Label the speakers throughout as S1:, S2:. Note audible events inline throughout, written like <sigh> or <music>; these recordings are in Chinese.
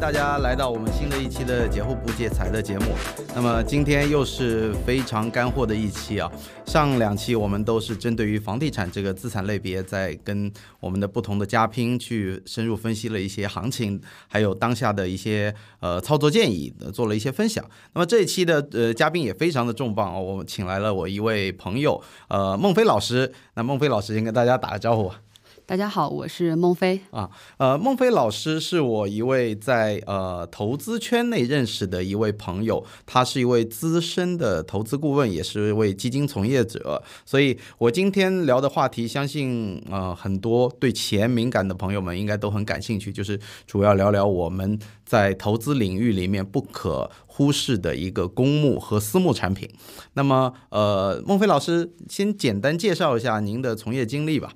S1: 大家来到我们新的一期的节后不借财的节目。那么今天又是非常干货的一期啊！上两期我们都是针对于房地产这个资产类别，在跟我们的不同的嘉宾去深入分析了一些行情，还有当下的一些呃操作建议，做了一些分享。那么这一期的呃嘉宾也非常的重磅哦，我请来了我一位朋友，呃孟非老师。那孟非老师先跟大家打个招呼。
S2: 大家好，我是孟非
S1: 啊。呃，孟非老师是我一位在呃投资圈内认识的一位朋友，他是一位资深的投资顾问，也是一位基金从业者。所以我今天聊的话题，相信呃很多对钱敏感的朋友们应该都很感兴趣，就是主要聊聊我们在投资领域里面不可忽视的一个公募和私募产品。那么呃，孟非老师先简单介绍一下您的从业经历吧。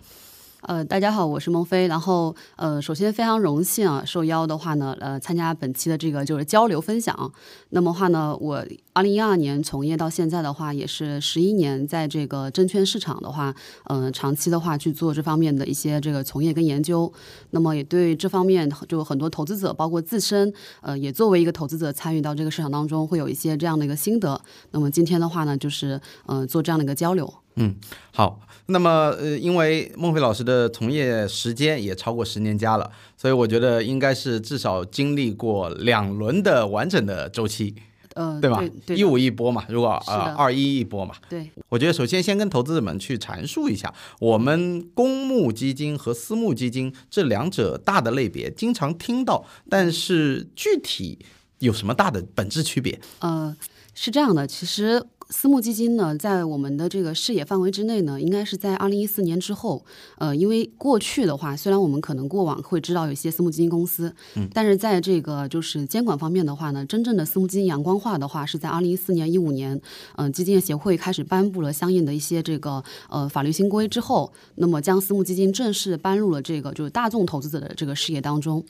S2: 呃，大家好，我是孟非。然后，呃，首先非常荣幸啊，受邀的话呢，呃，参加本期的这个就是交流分享。那么话呢，我二零一二年从业到现在的话，也是十一年，在这个证券市场的话，嗯，长期的话去做这方面的一些这个从业跟研究。那么也对这方面就很多投资者，包括自身，呃，也作为一个投资者参与到这个市场当中，会有一些这样的一个心得。那么今天的话呢，就是呃，做这样的一个交流。
S1: 嗯，好。那么，呃，因为孟非老师的从业时间也超过十年加了，所以我觉得应该是至少经历过两轮的完整的周期，
S2: 呃，
S1: 对吧？一五一波嘛，如果
S2: 呃
S1: 二一一波嘛。
S2: 对。
S1: 我觉得首先先跟投资者们去阐述一下，我们公募基金和私募基金这两者大的类别，经常听到，但是具体有什么大的本质区别？
S2: 呃，是这样的，其实。私募基金呢，在我们的这个视野范围之内呢，应该是在二零一四年之后。呃，因为过去的话，虽然我们可能过往会知道有一些私募基金公司，嗯，但是在这个就是监管方面的话呢，真正的私募基金阳光化的话，是在二零一四年、一五年，嗯，基金业协会开始颁布了相应的一些这个呃法律新规之后，那么将私募基金正式搬入了这个就是大众投资者的这个视野当中。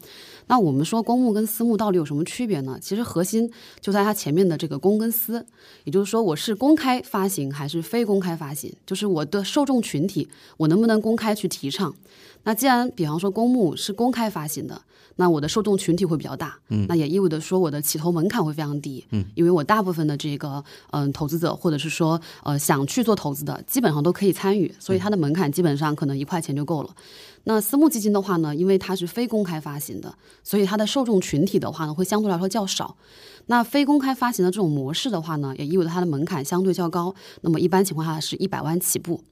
S2: 那我们说公募跟私募到底有什么区别呢？其实核心就在它前面的这个公跟私，也就是说我是是公开发行还是非公开发行，就是我的受众群体我能不能公开去提倡。那既然比方说公募是公开发行的，那我的受众群体会比较大，嗯，那也意味着说我的起投门槛会非常低，嗯，因为我大部分的这个嗯投资者或者是说呃想去做投资的，基本上都可以参与，所以它的门槛基本上可能一块钱就够了。那私募基金的话呢，因为它是非公开发行的，所以它的受众群体的话呢，会相对来说较少。那非公开发行的这种模式的话呢，也意味着它的门槛相对较高。那么一般情况下是一百万起步。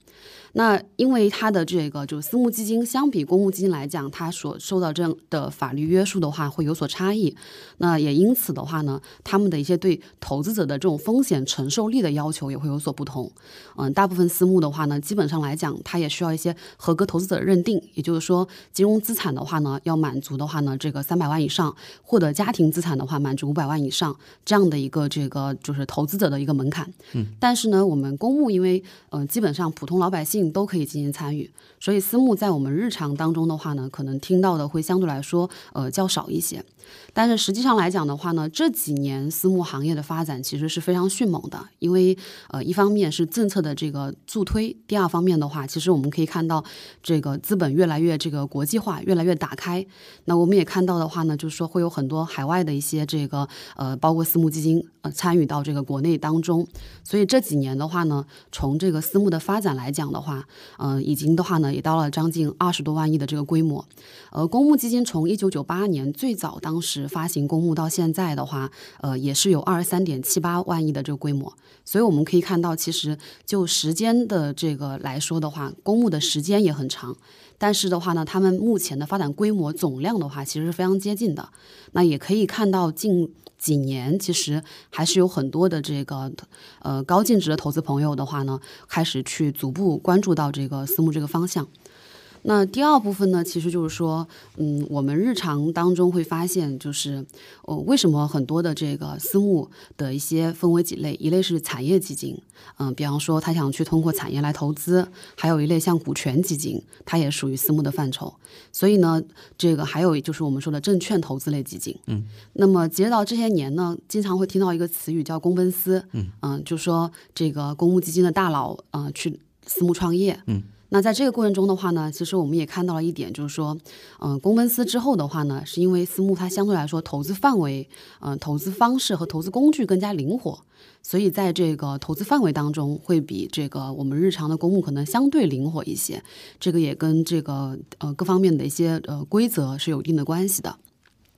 S2: 那因为它的这个就是私募基金相比公募基金来讲，它所受到这样的法律约束的话会有所差异。那也因此的话呢，他们的一些对投资者的这种风险承受力的要求也会有所不同。嗯，大部分私募的话呢，基本上来讲，它也需要一些合格投资者认定，也就是说，金融资产的话呢，要满足的话呢，这个三百万以上，或者家庭资产的话满足五百万以上这样的一个这个就是投资者的一个门槛。嗯，但是呢，我们公募因为嗯，基本上普通老百姓。都可以进行参与，所以私募在我们日常当中的话呢，可能听到的会相对来说呃较少一些。但是实际上来讲的话呢，这几年私募行业的发展其实是非常迅猛的，因为呃，一方面是政策的这个助推，第二方面的话，其实我们可以看到这个资本越来越这个国际化，越来越打开。那我们也看到的话呢，就是说会有很多海外的一些这个呃，包括私募基金呃参与到这个国内当中。所以这几年的话呢，从这个私募的发展来讲的话，嗯，已经的话呢，也到了将近二十多万亿的这个规模。呃，公募基金从一九九八年最早当当时发行公募到现在的话，呃，也是有二十三点七八万亿的这个规模。所以我们可以看到，其实就时间的这个来说的话，公募的时间也很长。但是的话呢，他们目前的发展规模总量的话，其实是非常接近的。那也可以看到，近几年其实还是有很多的这个呃高净值的投资朋友的话呢，开始去逐步关注到这个私募这个方向。那第二部分呢，其实就是说，嗯，我们日常当中会发现，就是，呃，为什么很多的这个私募的一些分为几类，一类是产业基金，嗯，比方说他想去通过产业来投资，还有一类像股权基金，它也属于私募的范畴。所以呢，这个还有就是我们说的证券投资类基金，嗯，那么截止到这些年呢，经常会听到一个词语叫公奔私，嗯，嗯，就说这个公募基金的大佬，嗯，去私募创业，嗯。那在这个过程中的话呢，其实我们也看到了一点，就是说，嗯、公奔私之后的话呢，是因为私募它相对来说投资范围、嗯、投资方式和投资工具更加灵活，所以在这个投资范围当中，会比这个我们日常的公募可能相对灵活一些。这个也跟这个呃各方面的一些呃规则是有一定的关系的。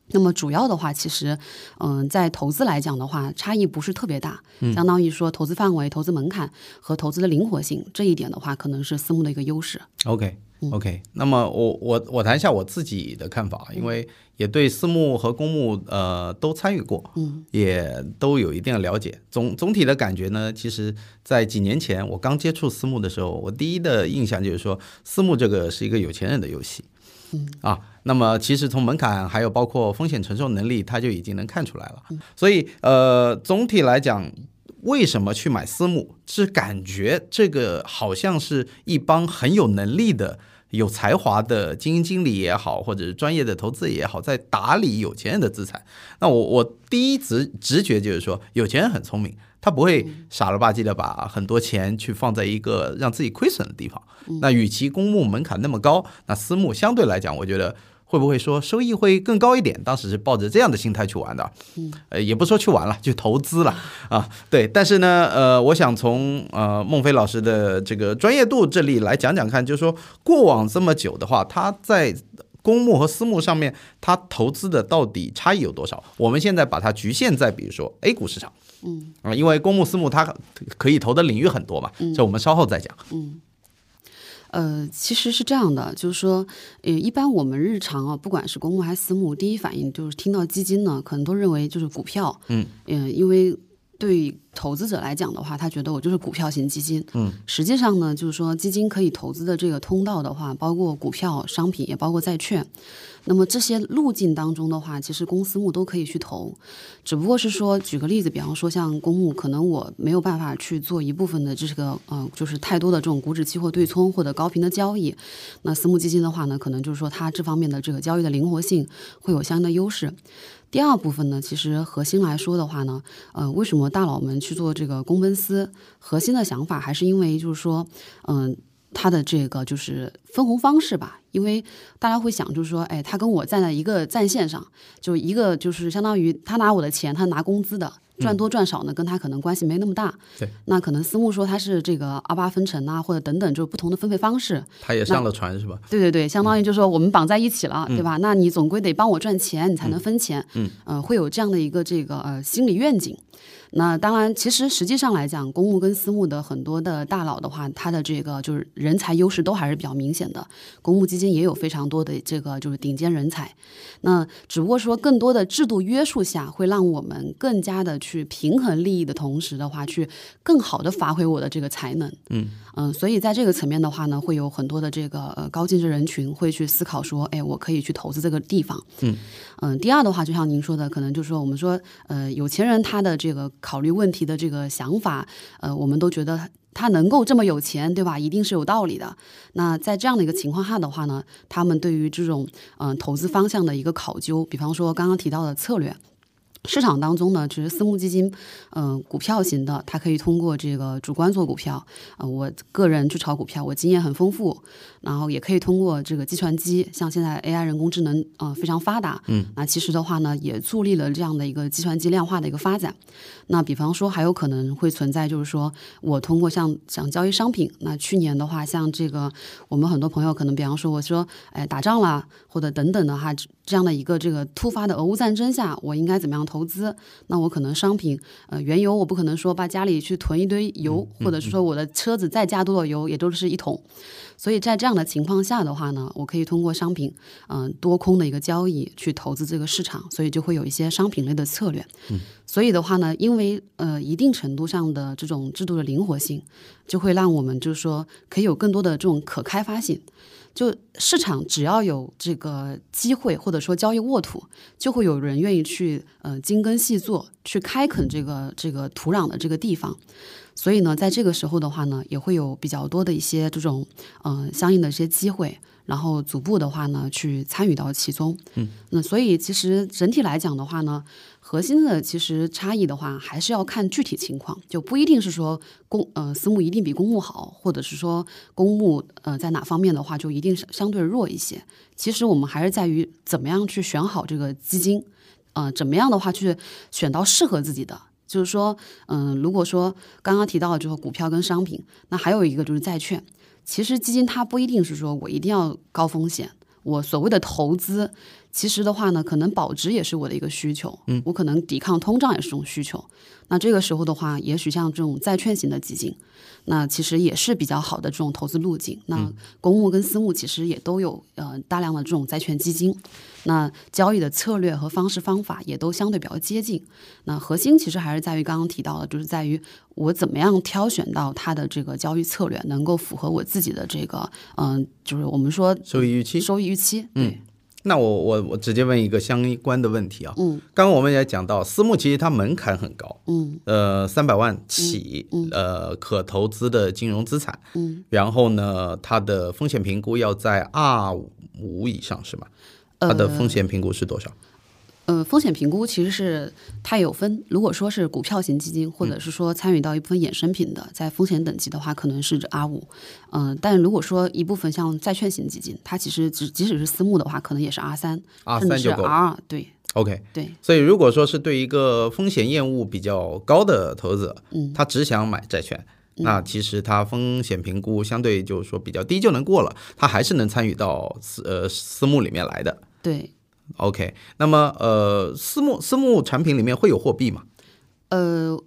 S2: 那么主要的话，其实，嗯、在投资来讲的话，差异不是特别大，相当于说投资范围、投资门槛和投资的灵活性这一点的话，可能是私募的一个优势。
S1: OK OK，那么我我我谈一下我自己的看法，因为也对私募和公募呃都参与过，嗯，也都有一定的了解。总总体的感觉呢，其实在几年前我刚接触私募的时候，我第一的印象就是说，私募这个是一个有钱人的游戏，嗯。啊，那么其实从门槛还有包括风险承受能力，它就已经能看出来了。所以呃，总体来讲。为什么去买私募？是感觉这个好像是一帮很有能力的、有才华的基金经理也好，或者是专业的投资也好，在打理有钱人的资产。那我我第一直直觉就是说，有钱人很聪明，他不会傻了吧唧的把很多钱去放在一个让自己亏损的地方。那与其公募门槛那么高，那私募相对来讲，我觉得。会不会说收益会更高一点？当时是抱着这样的心态去玩的，呃，也不说去玩了，就投资了啊。对，但是呢，呃，我想从呃孟非老师的这个专业度这里来讲讲看，就是说过往这么久的话，他在公募和私募上面，他投资的到底差异有多少？我们现在把它局限在比如说 A 股市场，嗯啊、因为公募私募它可以投的领域很多嘛，这我们稍后再讲。
S2: 呃，其实是这样的，就是说，呃，一般我们日常啊，不管是公募还是私募，第一反应就是听到基金呢，可能都认为就是股票，
S1: 嗯，
S2: 呃，因为对投资者来讲的话，他觉得我就是股票型基金，
S1: 嗯，
S2: 实际上呢，就是说基金可以投资的这个通道的话，包括股票、商品，也包括债券。那么这些路径当中的话，其实公私募都可以去投，只不过是说，举个例子，比方说像公募，可能我没有办法去做一部分的这个呃，就是太多的这种股指期货对冲或者高频的交易。那私募基金的话呢，可能就是说它这方面的这个交易的灵活性会有相应的优势。第二部分呢，其实核心来说的话呢，呃，为什么大佬们去做这个公奔私？核心的想法还是因为就是说，嗯、他的这个就是分红方式吧，因为大家会想，就是说，哎，他跟我站在一个战线上，就一个就是相当于他拿我的钱，他拿工资的，赚多赚少呢，跟他可能关系没那么大。
S1: 对，
S2: 那可能私募说它是这个二八分成啊，或者等等，就是不同的分配方式。
S1: 他也上了船是吧？
S2: 对对对，相当于就是说我们绑在一起了，对吧？那你总归得帮我赚钱，你才能分钱。
S1: 嗯，
S2: 呃，会有这样的一个这个呃心理愿景。那当然，其实实际上来讲，公募跟私募的很多的大佬的话，他的这个就是人才优势都还是比较明显的。公募基金也有非常多的这个就是顶尖人才，那只不过说更多的制度约束下，会让我们更加的去平衡利益的同时的话，去更好的发挥我的这个才能。
S1: 嗯
S2: 嗯，所以在这个层面的话呢，会有很多的这个呃高净值人群会去思考说，哎，我可以去投资这个地方。
S1: 嗯
S2: 嗯，第二的话，就像您说的，可能就是说我们说，呃，有钱人他的这个考虑问题的这个想法，呃，我们都觉得。他能够这么有钱，对吧？一定是有道理的。那在这样的一个情况下的话呢，他们对于这种嗯、呃投资方向的一个考究，比方说刚刚提到的策略，市场当中呢，其实私募基金，嗯、股票型的，它可以通过这个主观做股票，呃，我个人去炒股票，我经验很丰富，然后也可以通过这个计算机，像现在 AI 人工智能，呃，非常发达，
S1: 嗯，
S2: 那其实的话呢，也助力了这样的一个计算机量化的一个发展。那比方说，还有可能会存在，就是说我通过像想交易商品，那去年的话，像这个我们很多朋友可能，比方说我说，哎，打仗啦，或者等等的哈，这样的一个这个突发的俄乌战争下，我应该怎么样投资？那我可能商品，呃，原油我不可能说把家里去囤一堆油，或者是说我的车子再加多少油也都是一桶。所以在这样的情况下的话呢，我可以通过商品，嗯、多空的一个交易去投资这个市场，所以就会有一些商品类的策略。嗯，所以的话呢，因为呃一定程度上的这种制度的灵活性，就会让我们就是说可以有更多的这种可开发性。就市场只要有这个机会或者说交易沃土，就会有人愿意去呃精耕细作，去开垦这个这个土壤的这个地方。所以呢，在这个时候的话呢，也会有比较多的一些这种嗯、呃相应的一些机会，然后逐步的话呢去参与到其中。嗯，那所以其实整体来讲的话呢，核心的其实差异的话，还是要看具体情况，就不一定是说公呃私募一定比公募好，或者是说公募呃在哪方面的话就一定是相对弱一些。其实我们还是在于怎么样去选好这个基金，呃，怎么样的话去选到适合自己的。就是说，嗯、如果说刚刚提到的就是股票跟商品，那还有一个就是债券。其实基金它不一定是说我一定要高风险，我所谓的投资，其实的话呢，可能保值也是我的一个需求，嗯，我可能抵抗通胀也是种需求。那这个时候的话，也许像这种债券型的基金，那其实也是比较好的这种投资路径。那公募跟私募其实也都有呃大量的这种债券基金，那交易的策略和方式方法也都相对比较接近。那核心其实还是在于刚刚提到的，就是在于我怎么样挑选到它的这个交易策略，能够符合我自己的这个嗯、就是我们说
S1: 收益预期。
S2: 收益预期。对，
S1: 那我我我直接问一个相关的问题啊，
S2: 嗯，
S1: 刚刚我们也讲到，私募其实它门槛很高，
S2: 嗯。
S1: 呃，三百万起，呃，可投资的金融资产，
S2: 嗯，
S1: 然后呢，它的风险评估要在二五以上是吗？它的风险评估是多少？
S2: 呃，风险评估其实是它有分，如果说是股票型基金，或者是说参与到一部分衍生品的，在风险等级的话，可能是 R 五，嗯，但如果说一部分像债券型基金，它其实只即使是私募的话，可能也是 R 三
S1: ，R
S2: 甚至是
S1: 三就够。
S2: R 二，对
S1: OK，
S2: 对，
S1: 所以如果说是对一个风险厌恶比较高的投资者，
S2: 嗯，
S1: 他只想买债券。那其实他风险评估相对就是说比较低就能过了，他还是能参与到私呃私募里面来的。
S2: 对，
S1: OK，那么呃，私募私募产品里面会有货币吗？
S2: 呃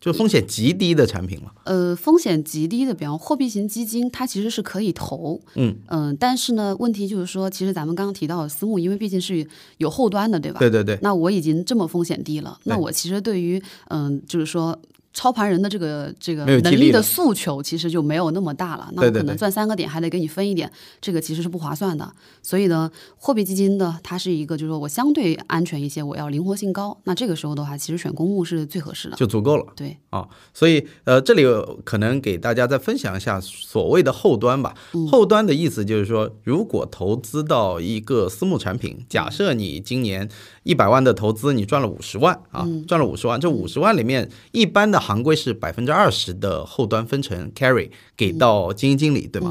S1: 就风险极低的产品吗？
S2: 呃，风险极低的，比方货币型基金，它其实是可以投，
S1: 嗯
S2: 嗯、但是呢，问题就是说，其实咱们刚刚提到的私募，因为毕竟是有后端的，对吧？
S1: 对对对，
S2: 那我已经这么风险低了，那我其实对于嗯、就是说操盘人的这个这个能力的诉求，其实就没有那么大了。那我可能赚三个点还得给你分一点，这个其实是不划算的。所以呢，货币基金呢，它是一个就是说我相对安全一些，我要灵活性高。那这个时候的话，其实选公募是最合适的。
S1: 就足够了。
S2: 对，
S1: 啊，所以呃，这里可能给大家再分享一下所谓的后端吧。后端的意思就是说，如果投资到一个私募产品，假设你今年一百万的投资，你赚了五十万啊，赚了五十万，这五十万里面，一般的常规是百分之二十的后端分成 carry 给到基金经理，对吗？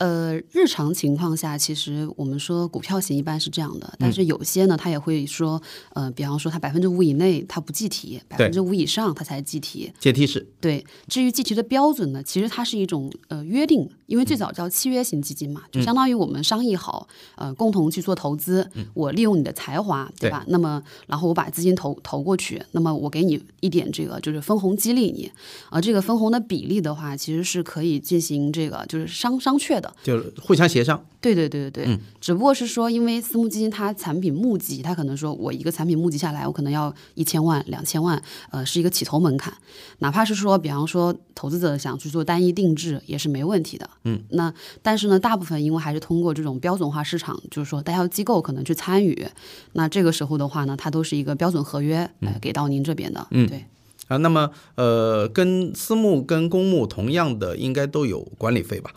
S2: 呃，日常情况下，其实我们说股票型一般是这样的，但是有些呢，它也会说，呃，比方说它百分之五以内它不计提，百分之五以上它才计提。
S1: 阶梯式，
S2: 对，至于计提的标准呢，其实它是一种呃约定，因为最早叫契约型基金嘛，就相当于我们商议好，呃，共同去做投资，我利用你的才华，对吧？那么然后我把资金投投过去，那么我给你一点这个就是分红激励你，而、这个分红的比例的话，其实是可以进行这个就是商商榷的。
S1: 就是互相协商。
S2: 对对对对对，只不过是说，因为私募基金它产品募集，它可能说我一个产品募集下来，我可能要一千万、两千万，呃，是一个起投门槛。哪怕是说，比方说投资者想去做单一定制，也是没问题的。嗯，那但是呢，大部分因为还是通过这种标准化市场，就是说代销机构可能去参与，那这个时候的话呢，它都是一个标准合约，呃，给到您这边的。嗯，对。
S1: 啊，那么呃，跟私募跟公募同样的，应该都有管理费吧？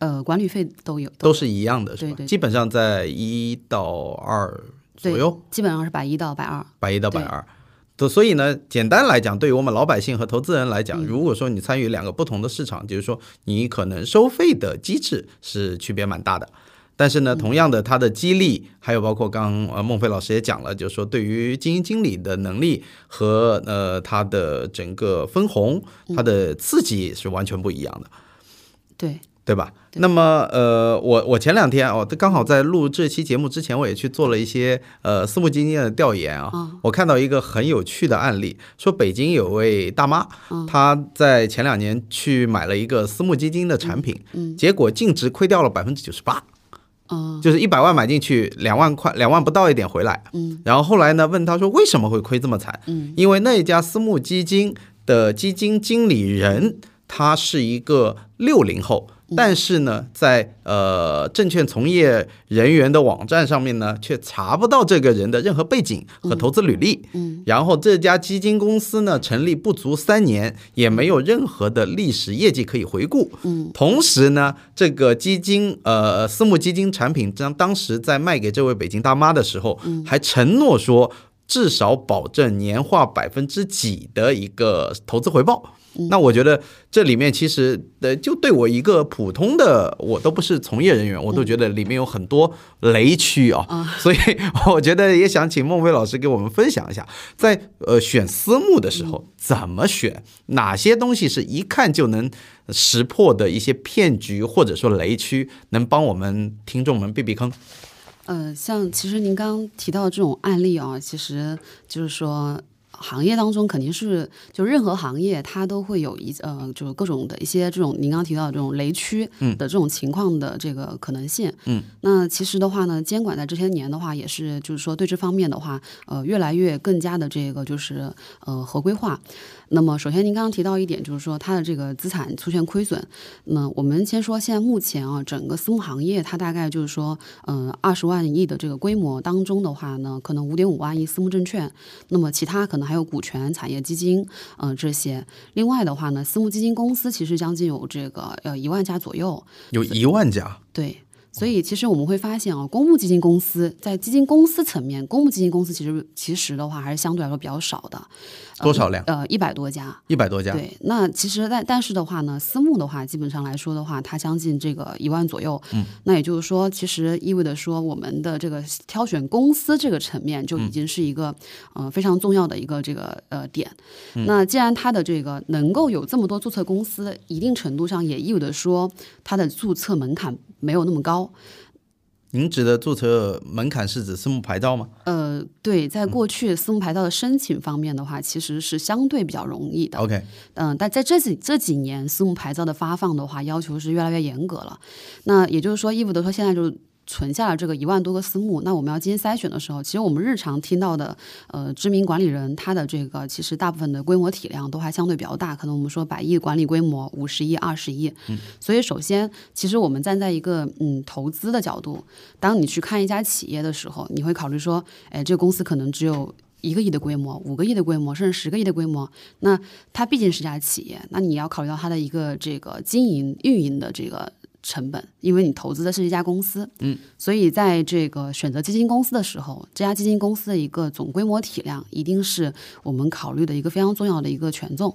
S2: 呃，管理费都有，
S1: 都是一样的，是吧？
S2: 对对
S1: 基本上在一到二左右，
S2: 基本上是百一到百二。
S1: 百一到百二。对，所以呢，简单来讲，对于我们老百姓和投资人来
S2: 嗯
S1: 讲，如果说你参与两个不同的市场，就是说你可能收费的机制是区别蛮大的。但是呢，同样的，它的激励，还有包括刚呃孟非老师也讲了，就是说对于基金经理的能力和呃他的整个分红，它的刺激是完全不一样的。
S2: 对，
S1: 对吧？那么，呃，我我前两天哦，刚好在录这期节目之前，我也去做了一些呃私募基金的调研啊。我看到一个很有趣的案例，说北京有位大妈，她在前两年去买了一个私募基金的产品，结果净值亏掉了百分之九十八。
S2: 嗯
S1: 就是一百万买进去，两万块，两万不到一点回来。
S2: 嗯，
S1: 然后后来呢，问他说为什么会亏这么惨？
S2: 嗯，
S1: 因为那一家私募基金的基金经理人，他是一个六零后，但是呢，在呃证券从业人员的网站上面呢，却查不到这个人的任何背景和投资履历。嗯，然后这家基金公司呢，成立不足三年，也没有任何的历史业绩可以回顾。嗯，同时呢，这个基金呃私募基金产品当当时在卖给这位北京大妈的时候，还承诺说。至少保证年化百分之几的一个投资回报。那我觉得这里面其实呃，就对我一个普通的我都不是从业人员，我都觉得里面有很多雷区啊。所以我觉得也想请孟非老师给我们分享一下，在呃选私募的时候怎么选，哪些东西是一看就能识破的一些骗局或者说雷区，能帮我们听众们避避坑。
S2: 呃，像其实您刚刚提到这种案例啊，其实就是说。行业当中肯定是，就任何行业它都会有一呃，就是各种的一些这种您刚提到的这种雷区的这种情况的这个可能性。
S1: 嗯，
S2: 那其实的话呢，监管在这些年的话，也是就是说对这方面的话，呃，越来越更加的这个就是呃合规化。那么首先您刚刚提到一点，就是说它的这个资产出现亏损。那我们先说现在目前啊，整个私募行业它大概就是说，嗯，二十万亿的这个规模当中的话呢，可能五点五万亿私募证券，那么其他可能。还有股权、产业基金，嗯，这些。另外的话呢，私募基金公司其实将近有这个呃一万家左右，
S1: 有一万家，
S2: 对。所以其实我们会发现啊，公募基金公司在基金公司层面，公募基金公司其实其实的话还是相对来说比较少的。
S1: 多少量？
S2: 呃，一百多家。
S1: 一百多家。
S2: 对，那其实但但是的话呢，私募的话，基本上来说的话，它将近这个一万左右。
S1: 嗯。
S2: 那也就是说，其实意味着说，我们的这个挑选公司这个层面就已经是一个呃非常重要的一个这个呃点。那既然它的这个能够有这么多注册公司，一定程度上也意味着说，它的注册门槛。没有那么高。
S1: 您指的注册门槛是指私募牌照吗？
S2: 呃，对，在过去私募牌照的申请方面的话，其实是相对比较容易的。
S1: OK，
S2: 嗯，但在这几这几年，私募牌照的发放的话，要求是越来越严格了。那也就是说，义务的说现在就。存下了这个一万多个私募，那我们要进行筛选的时候，其实我们日常听到的，呃，知名管理人他的这个其实大部分的规模体量都还相对比较大，可能我们说百亿管理规模，五十亿、二十亿。
S1: 嗯。
S2: 所以首先，其实我们站在一个嗯投资的角度，当你去看一家企业的时候，你会考虑说，哎，这个公司可能只有一个亿的规模，五个亿的规模，甚至十个亿的规模，那它毕竟是家企业，那你要考虑到它的一个这个经营运营的这个。成本，因为你投资的是一家公司，
S1: 嗯，
S2: 所以在这个选择基金公司的时候，这家基金公司的一个总规模体量，一定是我们考虑的一个非常重要的一个权重。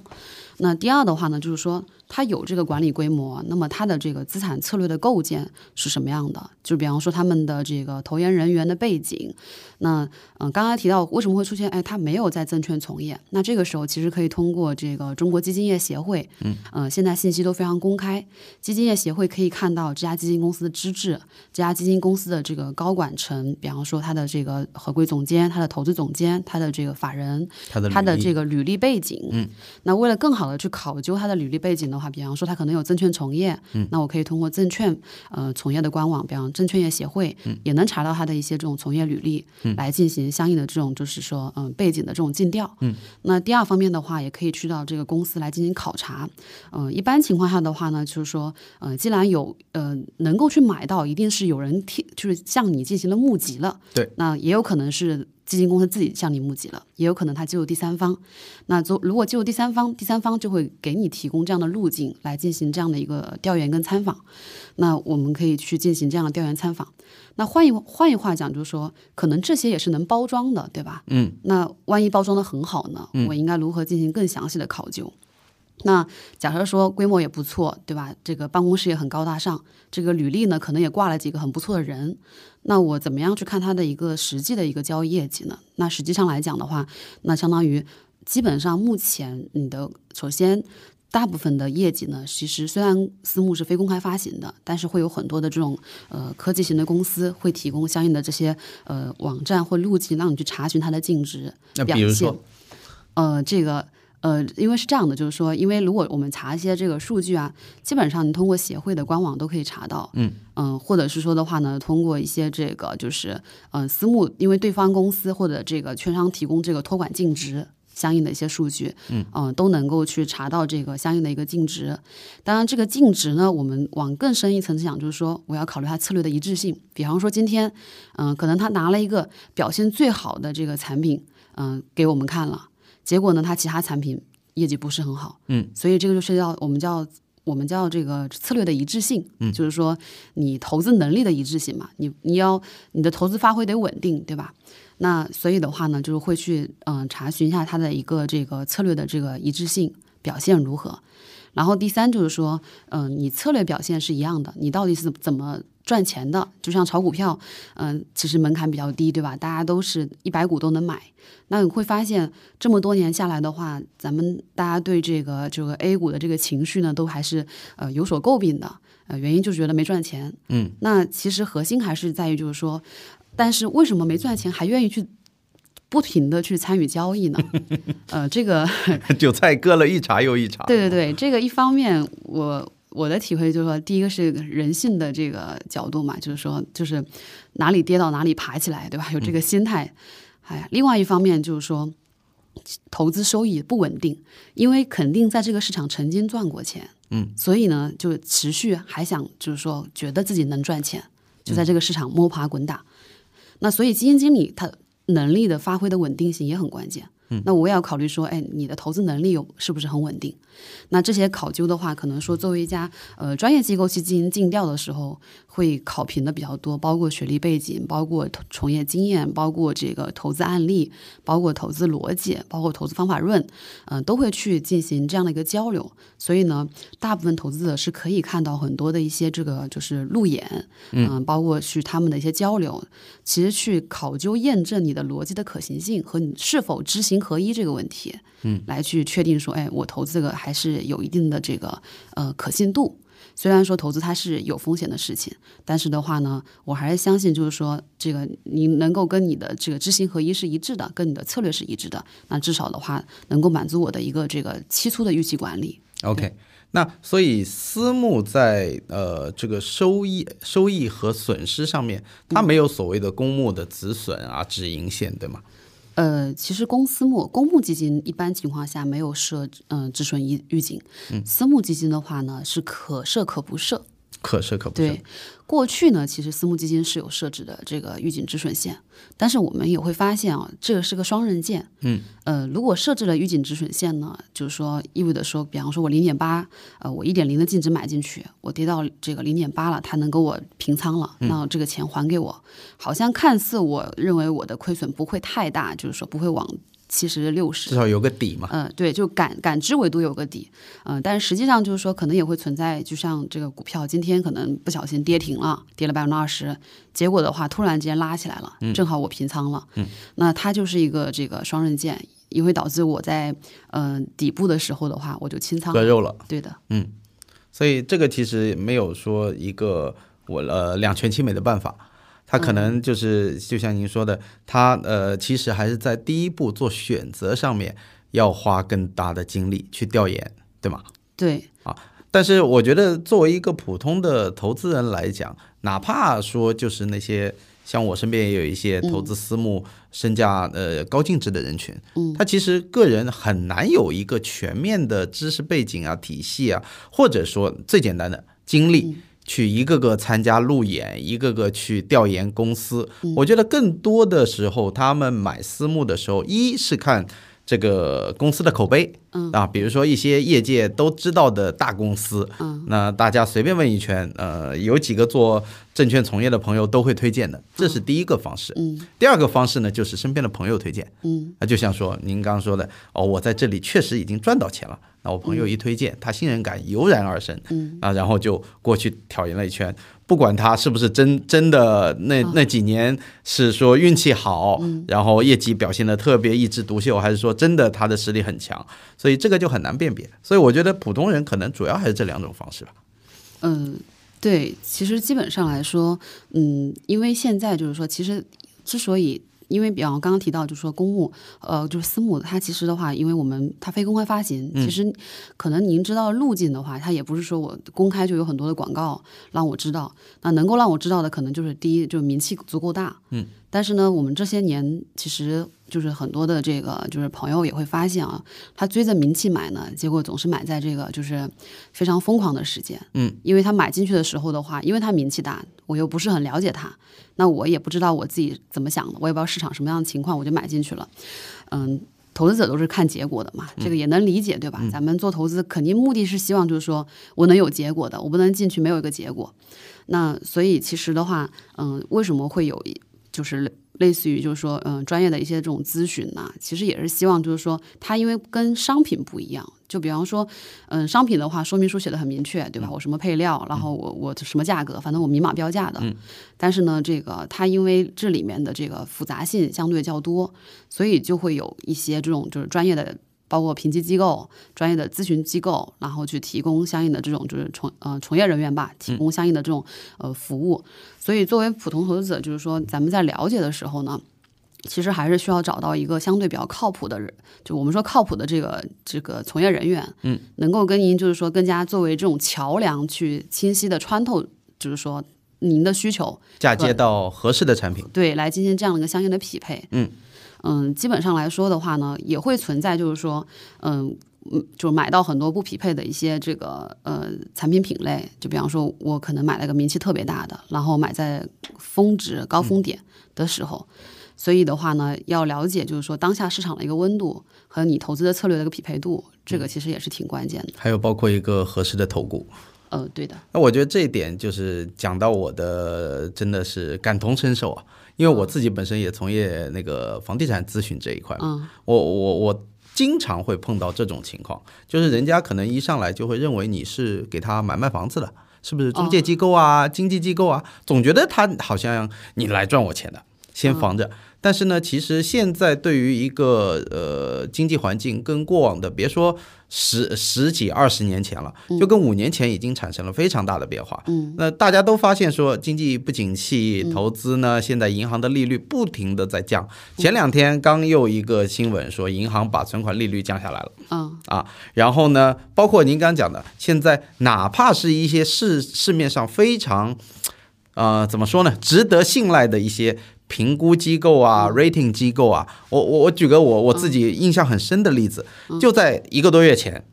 S2: 那第二的话呢，就是说他有这个管理规模，那么他的这个资产策略的构建是什么样的？就比方说他们的这个投研人员的背景。那嗯，刚刚提到为什么会出现？哎，他没有在证券从业。那这个时候其实可以通过这个中国基金业协会，
S1: 嗯，
S2: 呃，现在信息都非常公开，基金业协会可以看到这家基金公司的资质，这家基金公司的这个高管层，比方说他的这个合规总监、他的投资总监、他的这个法人、
S1: 他的
S2: 他的这个履历背景。
S1: 嗯，
S2: 那为了更好。好的，去考究他的履历背景的话，比方说他可能有证券从业，
S1: 嗯，
S2: 那我可以通过证券呃从业的官网，比方证券业协会，
S1: 嗯，
S2: 也能查到他的一些这种从业履历，
S1: 嗯，
S2: 来进行相应的这种就是说嗯背景的这种尽调，
S1: 嗯，
S2: 那第二方面的话，也可以去到这个公司来进行考察，嗯，一般情况下的话呢，就是说呃既然有呃能够去买到，一定是有人替就是向你进行了募集了，
S1: 对，
S2: 那也有可能是。基金公司自己向你募集了，也有可能他进入第三方。那如如果进入第三方，第三方就会给你提供这样的路径来进行这样的一个调研跟参访。那我们可以去进行这样的调研参访。那换一换一话讲，就是说，可能这些也是能包装的，对吧？
S1: 嗯。
S2: 那万一包装的很好呢？我应该如何进行更详细的考究？那假设说规模也不错，对吧？这个办公室也很高大上，这个履历呢可能也挂了几个很不错的人。那我怎么样去看它的一个实际的一个交易业绩呢？那实际上来讲的话，那相当于基本上目前你的首先大部分的业绩呢，其实虽然私募是非公开发行的，但是会有很多的这种呃科技型的公司会提供相应的这些呃网站或路径，让你去查询它的净值表现。呃，这个。呃，因为是这样的，就是说，因为如果我们查一些这个数据啊，基本上你通过协会的官网都可以查到，
S1: 嗯
S2: 嗯，或者是说的话呢，通过一些这个就是嗯私募，因为对方公司或者这个券商提供这个托管净值，相应的一些数据，嗯、都能够去查到这个相应的一个净值。当然，这个净值呢，我们往更深一层讲，就是说我要考虑它策略的一致性。比方说今天，嗯、可能他拿了一个表现最好的这个产品，嗯、给我们看了，结果呢，他其他产品业绩不是很好，
S1: 嗯，
S2: 所以这个就是要我们叫我们叫这个策略的一致性，嗯，就是说你投资能力的一致性嘛，你你要你的投资发挥得稳定，对吧？那所以的话呢，就是会去嗯、查询一下它的一个这个策略的这个一致性表现如何。然后第三就是说，嗯、你策略表现是一样的，你到底是怎么赚钱的？就像炒股票，嗯、其实门槛比较低，对吧？大家都是一百股都能买。那你会发现，这么多年下来的话，咱们大家对这个这个 A 股的这个情绪呢，都还是呃有所诟病的。呃，原因就是觉得没赚钱。
S1: 嗯，
S2: 那其实核心还是在于，就是说，但是为什么没赚钱还愿意去不停的去参与交易呢？<laughs> 呃，这个 <laughs>
S1: 韭菜割了一茬又一茬。
S2: 对对对，这个一方面我。我的体会就是说，第一个是人性的这个角度嘛，就是说，就是哪里跌倒哪里爬起来，对吧？有这个心态。哎呀，另外一方面就是说，投资收益不稳定，因为肯定在这个市场曾经赚过钱，
S1: 嗯，
S2: 所以呢，就持续还想就是说，觉得自己能赚钱，就在这个市场摸爬滚打。那所以基金经理他能力的发挥的稳定性也很关键。嗯，那我也要考虑说，哎，你的投资能力有是不是很稳定？那这些考究的话，可能说作为一家呃专业机构去进行尽调的时候，会考评的比较多，包括学历背景，包括从业经验，包括这个投资案例，包括投资逻辑，包括投资方法论，嗯、都会去进行这样的一个交流。所以呢，大部分投资者是可以看到很多的一些这个就是路演，嗯、包括去他们的一些交流，其实去考究验证你的逻辑的可行性和你是否知行合一这个问题，嗯，来去确定说，哎，我投资这个还是有一定的这个呃可信度。虽然说投资它是有风险的事情，但是的话呢，我还是相信，就是说这个你能够跟你的这个知行合一是一致的，跟你的策略是一致的，那至少的话能够满足我的一个这个期初的预期管理。
S1: OK，那所以私募在呃这个收益、收益和损失上面，它没有所谓的公募的止损啊、止盈线，对吗？
S2: 呃，其实公私募公募基金一般情况下没有设嗯、止损预预警，私募基金的话呢是可设可不设。
S1: 可设可不设。
S2: 对，过去呢，其实私募基金是有设置的这个预警止损线，但是我们也会发现啊，这个是个双刃剑。
S1: 嗯，
S2: 呃，如果设置了预警止损线呢，就是说意味着说，比方说我零点八，呃，我一点零的净值买进去，我跌到这个零点八了，它能给我平仓了，那这个钱还给我，好像看似我认为我的亏损不会太大，就是说不会往七十六十。
S1: 至少有个底嘛。
S2: 嗯，对，就感感知维度有个底，嗯、但是实际上就是说，可能也会存在，就像这个股票今天可能不小心跌停了，跌了百分之二十，结果的话突然之间拉起来了，正好我平仓了，嗯，那它就是一个这个双刃剑，也会导致我在嗯、呃底部的时候的话，我就清仓，
S1: 割肉了，
S2: 对的，嗯。
S1: 所以这个其实没有说一个我呃两全其美的办法，它可能就是、就像您说的，他呃其实还是在第一步做选择上面要花更大的精力去调研，对吗？
S2: 对啊，
S1: 但是我觉得，作为一个普通的投资人来讲，哪怕说就是那些像我身边也有一些投资私募、身价呃高净值的人群，嗯，他其实个人很难有一个全面的知识背景啊、体系啊，或者说最简单的精力。去一个个参加路演，一个个去调研公司。我觉得更多的时候，他们买私募的时候，一是看这个公司的口碑，嗯。啊，比如说一些业界都知道的大公司，嗯，那大家随便问一圈，呃，有几个做证券从业的朋友都会推荐的，这是第一个方式。
S2: 嗯。
S1: 第二个方式呢，就是身边的朋友推荐。
S2: 嗯。
S1: 啊，就像说您刚刚说的，哦，我在这里确实已经赚到钱了。那我朋友一推荐，他信任感油然而生，
S2: 嗯。
S1: 啊，然后就过去挑研了一圈，不管他是不是真真的那那几年是说运气好，然后业绩表现的特别一枝独秀，还是说真的他的实力很强，所以这个就很难辨别。所以我觉得普通人可能主要还是这两种方式吧。
S2: 嗯，对，其实基本上来说，嗯，因为现在就是说，其实之所以因为比方刚刚提到，就是说公募，呃，就是私募，它其实的话，因为我们它非公开发行，其实可能您知道路径的话，它也不是说我公开就有很多的广告让我知道，那能够让我知道的，可能就是第一就是名气足够大，嗯，但是呢，我们这些年其实就是很多的这个就是朋友也会发现啊，他追着名气买呢，结果总是买在这个就是非常疯狂的时间。
S1: 嗯，
S2: 因为他买进去的时候的话，因为他名气大，我又不是很了解他，那我也不知道我自己怎么想的，我也不知道市场什么样的情况，我就买进去了。嗯，投资者都是看结果的嘛，这个也能理解，对吧？咱们做投资肯定目的是希望就是说我能有结果的，我不能进去没有一个结果。那所以其实的话，嗯，为什么会有就是类似于就是说，嗯，专业的一些这种咨询呢？其实也是希望就是说，它因为跟商品不一样，就比方说，嗯，商品的话说明书写的很明确，对吧？我什么配料，然后我我什么价格，反正我明码标价的。但是呢，这个它因为这里面的这个复杂性相对较多，所以就会有一些这种就是专业的。包括评级机构、专业的咨询机构，然后去提供相应的这种就是从呃从业人员吧，提供相应的这种呃服务。所以作为普通投资者，就是说咱们在了解的时候呢，其实还是需要找到一个相对比较靠谱的人，就我们说靠谱的这个这个从业人员，
S1: 嗯，
S2: 能够跟您就是说更加作为这种桥梁去清晰的穿透，就是说您的需求，
S1: 嫁接到合适的产品，
S2: 对，来进行这样的一个相应的匹配，
S1: 嗯。
S2: 嗯，基本上来说的话呢，也会存在，就是说，嗯嗯，就买到很多不匹配的一些这个呃产品品类。就比方说，我可能买了个名气特别大的，然后买在峰值高峰点的时候，所以的话呢，要了解就是说当下市场的一个温度和你投资的策略的一个匹配度，这个其实也是挺关键的。
S1: 还有包括一个合适的投顾。
S2: 呃，对的。
S1: 那我觉得这一点就是讲到我的，真的是感同身受啊。因为我自己本身也从业那个房地产咨询这一块，
S2: 嗯，
S1: 我我我经常会碰到这种情况，就是人家可能一上来就会认为你是给他买卖房子的，是不是中介机构啊、经纪机构啊，总觉得他好像你来赚我钱的，先防着。但是呢，其实现在对于一个呃经济环境跟过往的，别说十十几二十年前了，就跟五年前已经产生了非常大的变化。
S2: 嗯，
S1: 那大家都发现说经济不景气，投资呢，现在银行的利率不停的在降。前两天刚又一个新闻说，银行把存款利率降下来了。
S2: 嗯
S1: 啊，然后呢，包括您刚讲的，现在哪怕是一些市市面上非常呃怎么说呢，值得信赖的一些。评估机构啊，rating 机构啊，我我我举个我我自己印象很深的例子，就在一个多月前，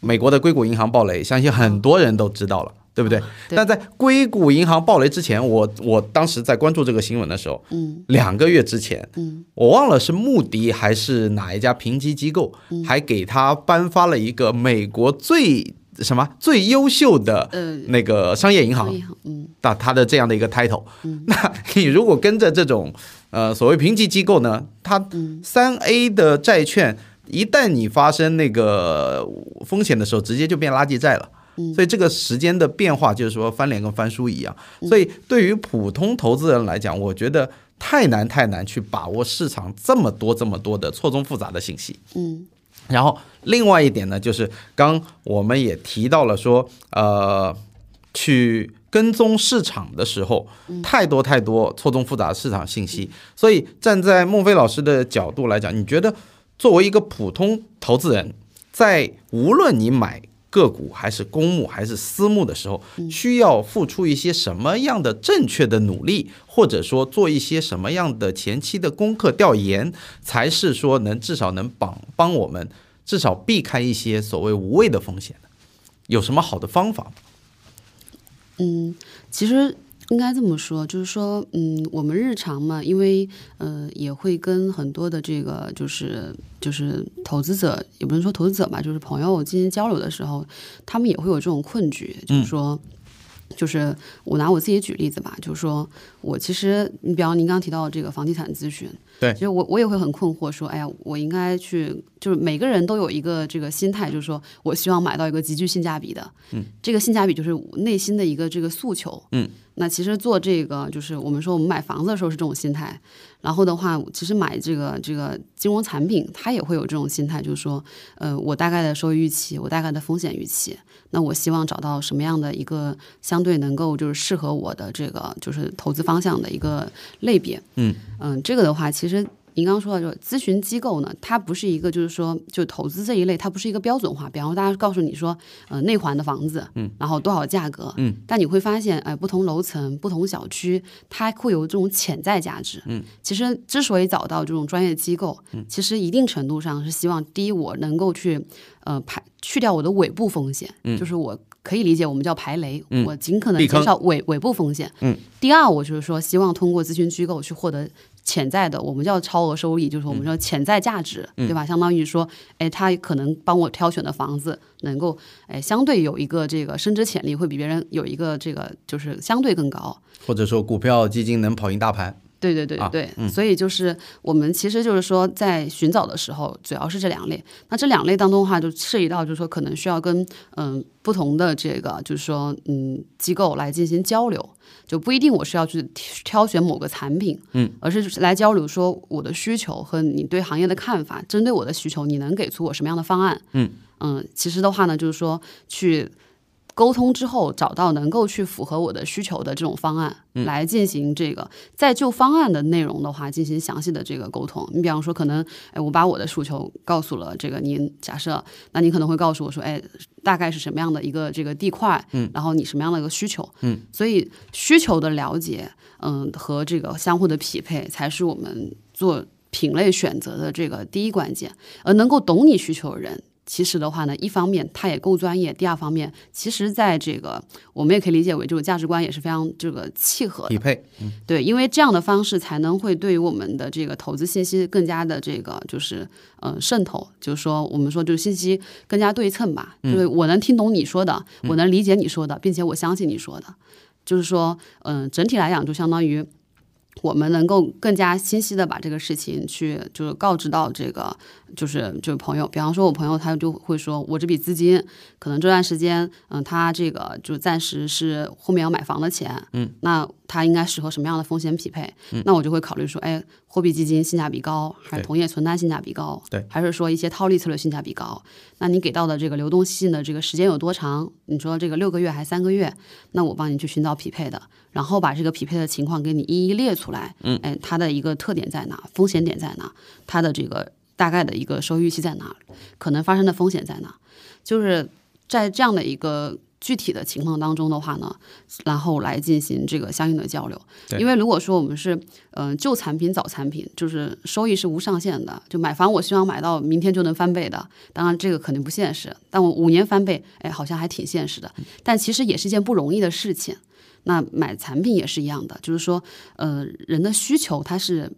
S1: 美国的硅谷银行暴雷，相信很多人都知道了，对不对？但在硅谷银行暴雷之前，我我当时在关注这个新闻的时候，
S2: 嗯，
S1: 两个月之前，
S2: 嗯，
S1: 我忘了是穆迪还是哪一家评级机构，还给他颁发了一个美国最。什么最优秀的那个商业银行？
S2: 嗯，
S1: 那它的这样的一个 title，那你如果跟着这种呃所谓评级机构呢，它三 A 的债券一旦你发生那个风险的时候，直接就变垃圾债了。所以这个时间的变化就是说翻脸跟翻书一样。所以对于普通投资人来讲，我觉得太难太难去把握市场这么多这么多的错综复杂的信息。
S2: 嗯。
S1: 然后，另外一点呢，就是刚我们也提到了说，呃，去跟踪市场的时候，太多太多错综复杂的市场信息。所以，站在孟非老师的角度来讲，你觉得作为一个普通投资人，在无论你买个股还是公募还是私募的时候，需要付出一些什么样的正确的努力，或者说做一些什么样的前期的功课调研，才是说能至少能帮帮我们至少避开一些所谓无谓的风险有什么好的方法吗？
S2: 嗯，其实。应该这么说，就是说，嗯，我们日常嘛，因为呃，也会跟很多的这个，就是就是投资者，也不能说投资者吧，就是朋友进行交流的时候，他们也会有这种困局，就是说，就是我拿我自己举例子吧，就是说我其实，你比方您刚刚提到这个房地产咨询，
S1: 对，
S2: 其实我我也会很困惑，说，哎呀，我应该去，就是每个人都有一个这个心态，就是说我希望买到一个极具性价比的，
S1: 嗯，
S2: 这个性价比就是内心的一个这个诉求，
S1: 嗯。
S2: 那其实做这个就是我们说我们买房子的时候是这种心态，然后的话，其实买这个这个金融产品，它也会有这种心态，就是说，呃，我大概的收益预期，我大概的风险预期，那我希望找到什么样的一个相对能够就是适合我的这个就是投资方向的一个类别，
S1: 嗯。
S2: 嗯，这个的话，其实您刚刚说到，就是咨询机构呢，它不是一个，就是说，就投资这一类，它不是一个标准化。比方说，大家告诉你说，呃，内环的房子，嗯，然后多少价格，
S1: 嗯，
S2: 但你会发现，哎、不同楼层、不同小区，它会有这种潜在价值，嗯。其实之所以找到这种专业机构，嗯，其实一定程度上是希望，第一，我能够去，呃，排去掉我的尾部风险，嗯，就是我。可以理解，我们叫排雷，我尽可能减少尾尾部风险。
S1: 嗯，
S2: 第二，我就是说，希望通过咨询机构去获得潜在的，我们叫超额收益，就是我们说潜在价值，对吧？相当于说，哎，他可能帮我挑选的房子能够，哎，相对有一个这个升值潜力，会比别人有一个这个就是相对更高。
S1: 或者说股票基金能跑赢大盘。
S2: 对对对对，所以就是我们其实就是说，在寻找的时候，主要是这两类。那这两类当中的话，就涉及到就是说，可能需要跟嗯、不同的这个就是说嗯机构来进行交流，就不一定我是要去挑选某个产品，
S1: 嗯，
S2: 而是来交流说我的需求和你对行业的看法，针对我的需求，你能给出我什么样的方案？
S1: 嗯
S2: 嗯，其实的话呢，就是说去。沟通之后，找到能够去符合我的需求的这种方案，来进行这个，再就方案的内容的话，进行详细的这个沟通。你比方说，可能，哎，我把我的诉求告诉了这个您，假设，那您可能会告诉我说，哎，大概是什么样的一个这个地块，嗯，然后你什么样的一个需求，
S1: 嗯，
S2: 所以需求的了解，嗯，和这个相互的匹配，才是我们做品类选择的这个第一关键。而能够懂你需求的人。其实的话呢，一方面他也够专业，第二方面，其实在这个我们也可以理解为这个价值观也是非常这个契合的。
S1: 匹配，
S2: 对，因为这样的方式才能会对于我们的这个投资信息更加的这个就是呃渗透，就是说我们说就是信息更加对称吧，就是我能听懂你说的，我能理解你说的，并且我相信你说的，就是说嗯、呃整体来讲就相当于。我们能够更加清晰的把这个事情去就是告知到这个就是就是朋友，比方说我朋友他就会说，我这笔资金可能这段时间，嗯，他这个就暂时是后面要买房的钱，嗯，那他应该适合什么样的风险匹配？那我就会考虑说，哎，货币基金性价比高，还是同业存单性价比高？
S1: 对
S2: 还是说一些套利策略性价比高？那你给到的这个流动性的这个时间有多长？你说这个六个月还是三个月？那我帮你去寻找匹配的，然后把这个匹配的情况给你一一列出来。嗯，哎，它的一个特点在哪？风险点在哪？它的这个大概的一个收益预期在哪？可能发生的风险在哪？就是在这样的一个具体的情况当中的话呢，然后来进行这个相应的交流。
S1: 对
S2: 因为如果说我们是嗯、呃旧产品早产品，就是收益是无上限的。就买房，我希望买到明天就能翻倍的，当然这个肯定不现实。但我五年翻倍，哎，好像还挺现实的。但其实也是一件不容易的事情。那买产品也是一样的，就是说，呃，人的需求它是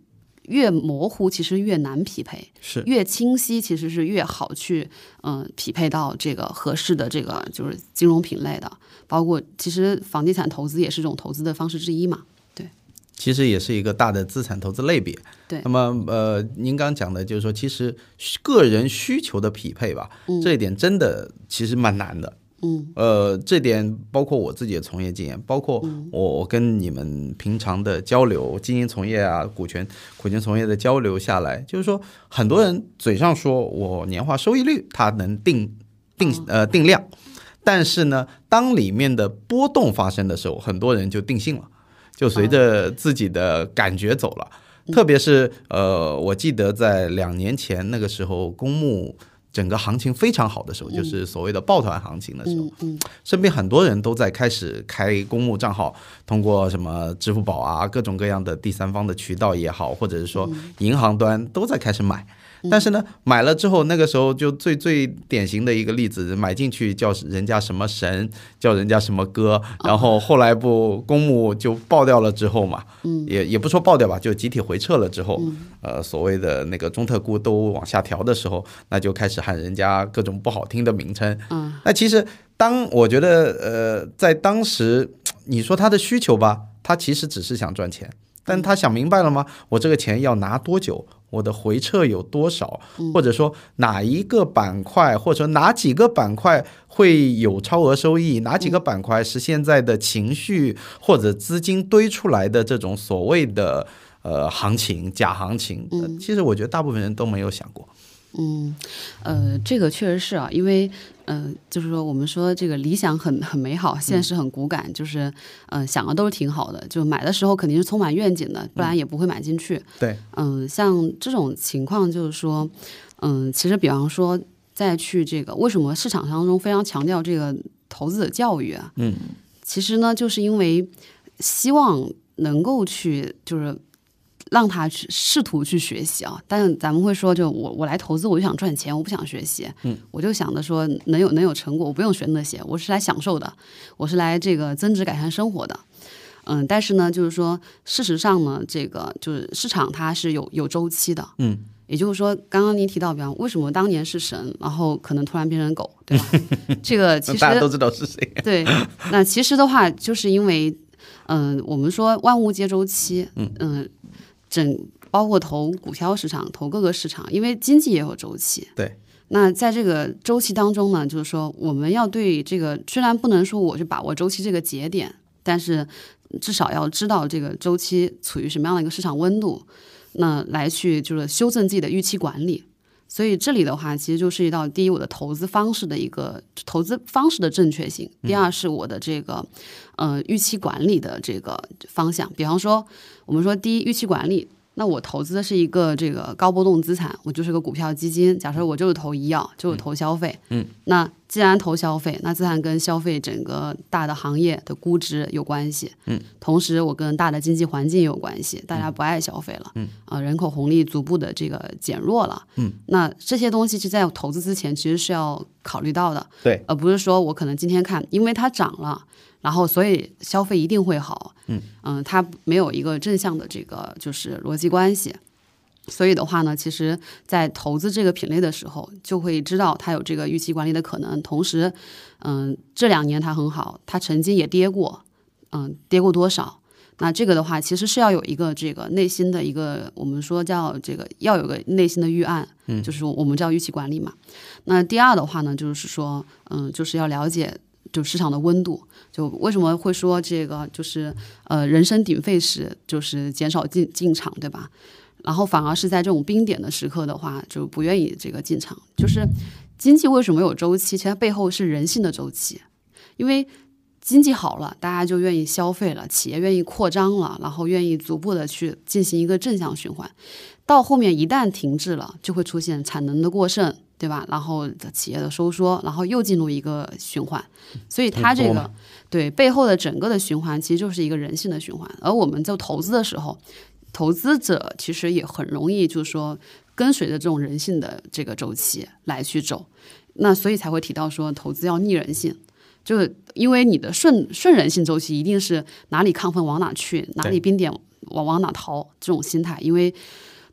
S2: 越模糊，其实越难匹配。
S1: 是
S2: 越清晰，其实是越好去嗯、呃匹配到这个合适的这个就是金融品类的，包括其实房地产投资也是一种投资的方式之一嘛。
S1: 对其实也是一个大的资产投资类别。
S2: 对
S1: 那么呃，您刚讲的就是说，其实需个人需求的匹配吧，这一点真的其实蛮难的。
S2: 嗯，
S1: 呃，这点包括我自己的从业经验，包括我我跟你们平常的交流，经营从业啊，股权股权从业的交流下来，就是说，很多人嘴上说我年化收益率它能定定呃定量，但是呢，当里面的波动发生的时候，很多人就定性了，就随着自己的感觉走了。特别是呃，我记得在两年前那个时候，公募整个行情非常好的时候，就是所谓的抱团行情的时候，身边很多人都在开始开公募账号，通过什么支付宝啊，各种各样的第三方的渠道也好，或者是说银行端都在开始买。但是呢，买了之后，那个时候就最最典型的一个例子，买进去叫人家什么神，叫人家什么哥，然后后来不公募就爆掉了之后嘛，嗯也也不说爆掉吧，就集体回撤了之后，呃，所谓的那个中特估都往下调的时候，那就开始喊人家各种不好听的名称。
S2: 嗯，
S1: 那其实当我觉得呃，在当时你说他的需求吧，他其实只是想赚钱，但他想明白了吗？我这个钱要拿多久？我的回撤有多少？或者说哪一个板块，或者说哪几个板块会有超额收益？哪几个板块是现在的情绪或者资金堆出来的这种所谓的呃行情、假行情？呃其实我觉得大部分人都没有想过。
S2: 嗯，呃，这个确实是啊，因为嗯、就是说我们说这个理想很很美好，现实很骨感，就是嗯、呃想的都是挺好的，就买的时候肯定是充满愿景的，不然也不会买进去。
S1: 对，
S2: 嗯，像这种情况就是说，嗯，其实比方说再去这个，为什么市场当中非常强调这个投资者教育啊？
S1: 嗯，
S2: 其实呢，就是因为希望能够去就是。让他去试图去学习啊，但是咱们会说，就我我来投资，我就想赚钱，我不想学习，嗯，我就想着说能有能有成果，我不用学那些，我是来享受的，我是来这个增值改善生活的，嗯，但是呢，就是说事实上呢，这个就是市场它是有有周期的，
S1: 嗯，
S2: 也就是说，刚刚您提到，比方为什么当年是神，然后可能突然变成狗，对吧？<laughs> 这个其实
S1: 大家都知道是谁。
S2: 对，那其实的话，就是因为，嗯、我们说万物皆周期，嗯、整包括投股票市场、投各个市场，因为经济也有周期。
S1: 对。
S2: 那在这个周期当中呢，就是说我们要对这个，虽然不能说我去把握周期这个节点，但是至少要知道这个周期处于什么样的一个市场温度，那来去就是修正自己的预期管理。所以这里的话，其实就涉及到第一，我的投资方式的一个投资方式的正确性；第二是我的这个呃预期管理的这个方向。比方说，我们说第一预期管理，那我投资的是一个这个高波动资产，我就是个股票基金。假设我就是投医药，就是投消费，
S1: 嗯，
S2: 那既然投消费，那自然跟消费整个大的行业的估值有关系，
S1: 嗯，
S2: 同时我跟大的经济环境有关系，大家不爱消费了，
S1: 嗯，
S2: 啊、人口红利逐步的这个减弱了，
S1: 嗯，
S2: 那这些东西是在投资之前其实是要考虑到的，
S1: 对，
S2: 而不是说我可能今天看，因为它涨了，然后所以消费一定会好，
S1: 嗯
S2: 它没有一个正向的这个就是逻辑关系。所以的话呢，其实，在投资这个品类的时候，就会知道它有这个预期管理的可能。同时，嗯，这两年它很好，它曾经也跌过，嗯，跌过多少？那这个的话，其实是要有一个这个内心的一个，我们说叫这个要有个内心的预案，嗯，就是我们叫预期管理嘛。那第二的话呢，就是说，嗯，就是要了解就市场的温度。就为什么会说这个就是呃人声鼎沸时，就是减少进进场，对吧？然后反而是在这种冰点的时刻的话，就不愿意这个进场。就是经济为什么有周期？其实它背后是人性的周期，因为经济好了，大家就愿意消费了，企业愿意扩张了，然后愿意逐步的去进行一个正向循环。到后面一旦停滞了，就会出现产能的过剩，对吧？然后企业的收缩，然后又进入一个循环。所以它这个对背后的整个的循环，其实就是一个人性的循环。而我们在投资的时候，投资者其实也很容易，就是说跟随着这种人性的这个周期来去走。那所以才会提到说，投资要逆人性。就是因为你的顺顺人性周期一定是哪里亢奋往哪去，哪里冰点往往哪逃这种心态。因为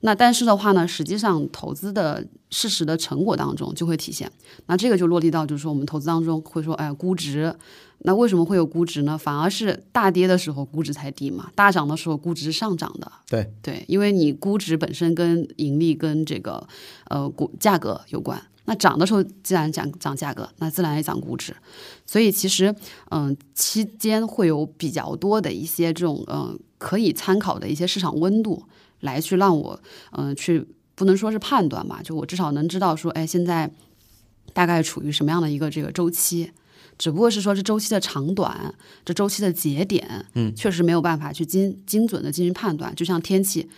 S2: 那但是的话呢，实际上投资的事实的成果当中就会体现。那这个就落地到就是说我们投资当中会说，哎，估值。那为什么会有估值呢？反而是大跌的时候估值才低嘛，大涨的时候估值是上涨的。
S1: 对
S2: 对，因为你估值本身跟盈利跟这个呃股价格有关。那涨的时候自然涨涨价格，那自然也涨估值。所以其实嗯、期间会有比较多的一些这种嗯、可以参考的一些市场温度，来去让我嗯、去不能说是判断吧，就我至少能知道说，哎，现在大概处于什么样的一个这个周期。只不过是说这周期的长短，这周期的节点，嗯，确实没有办法去精精准的进行判断。就像天气，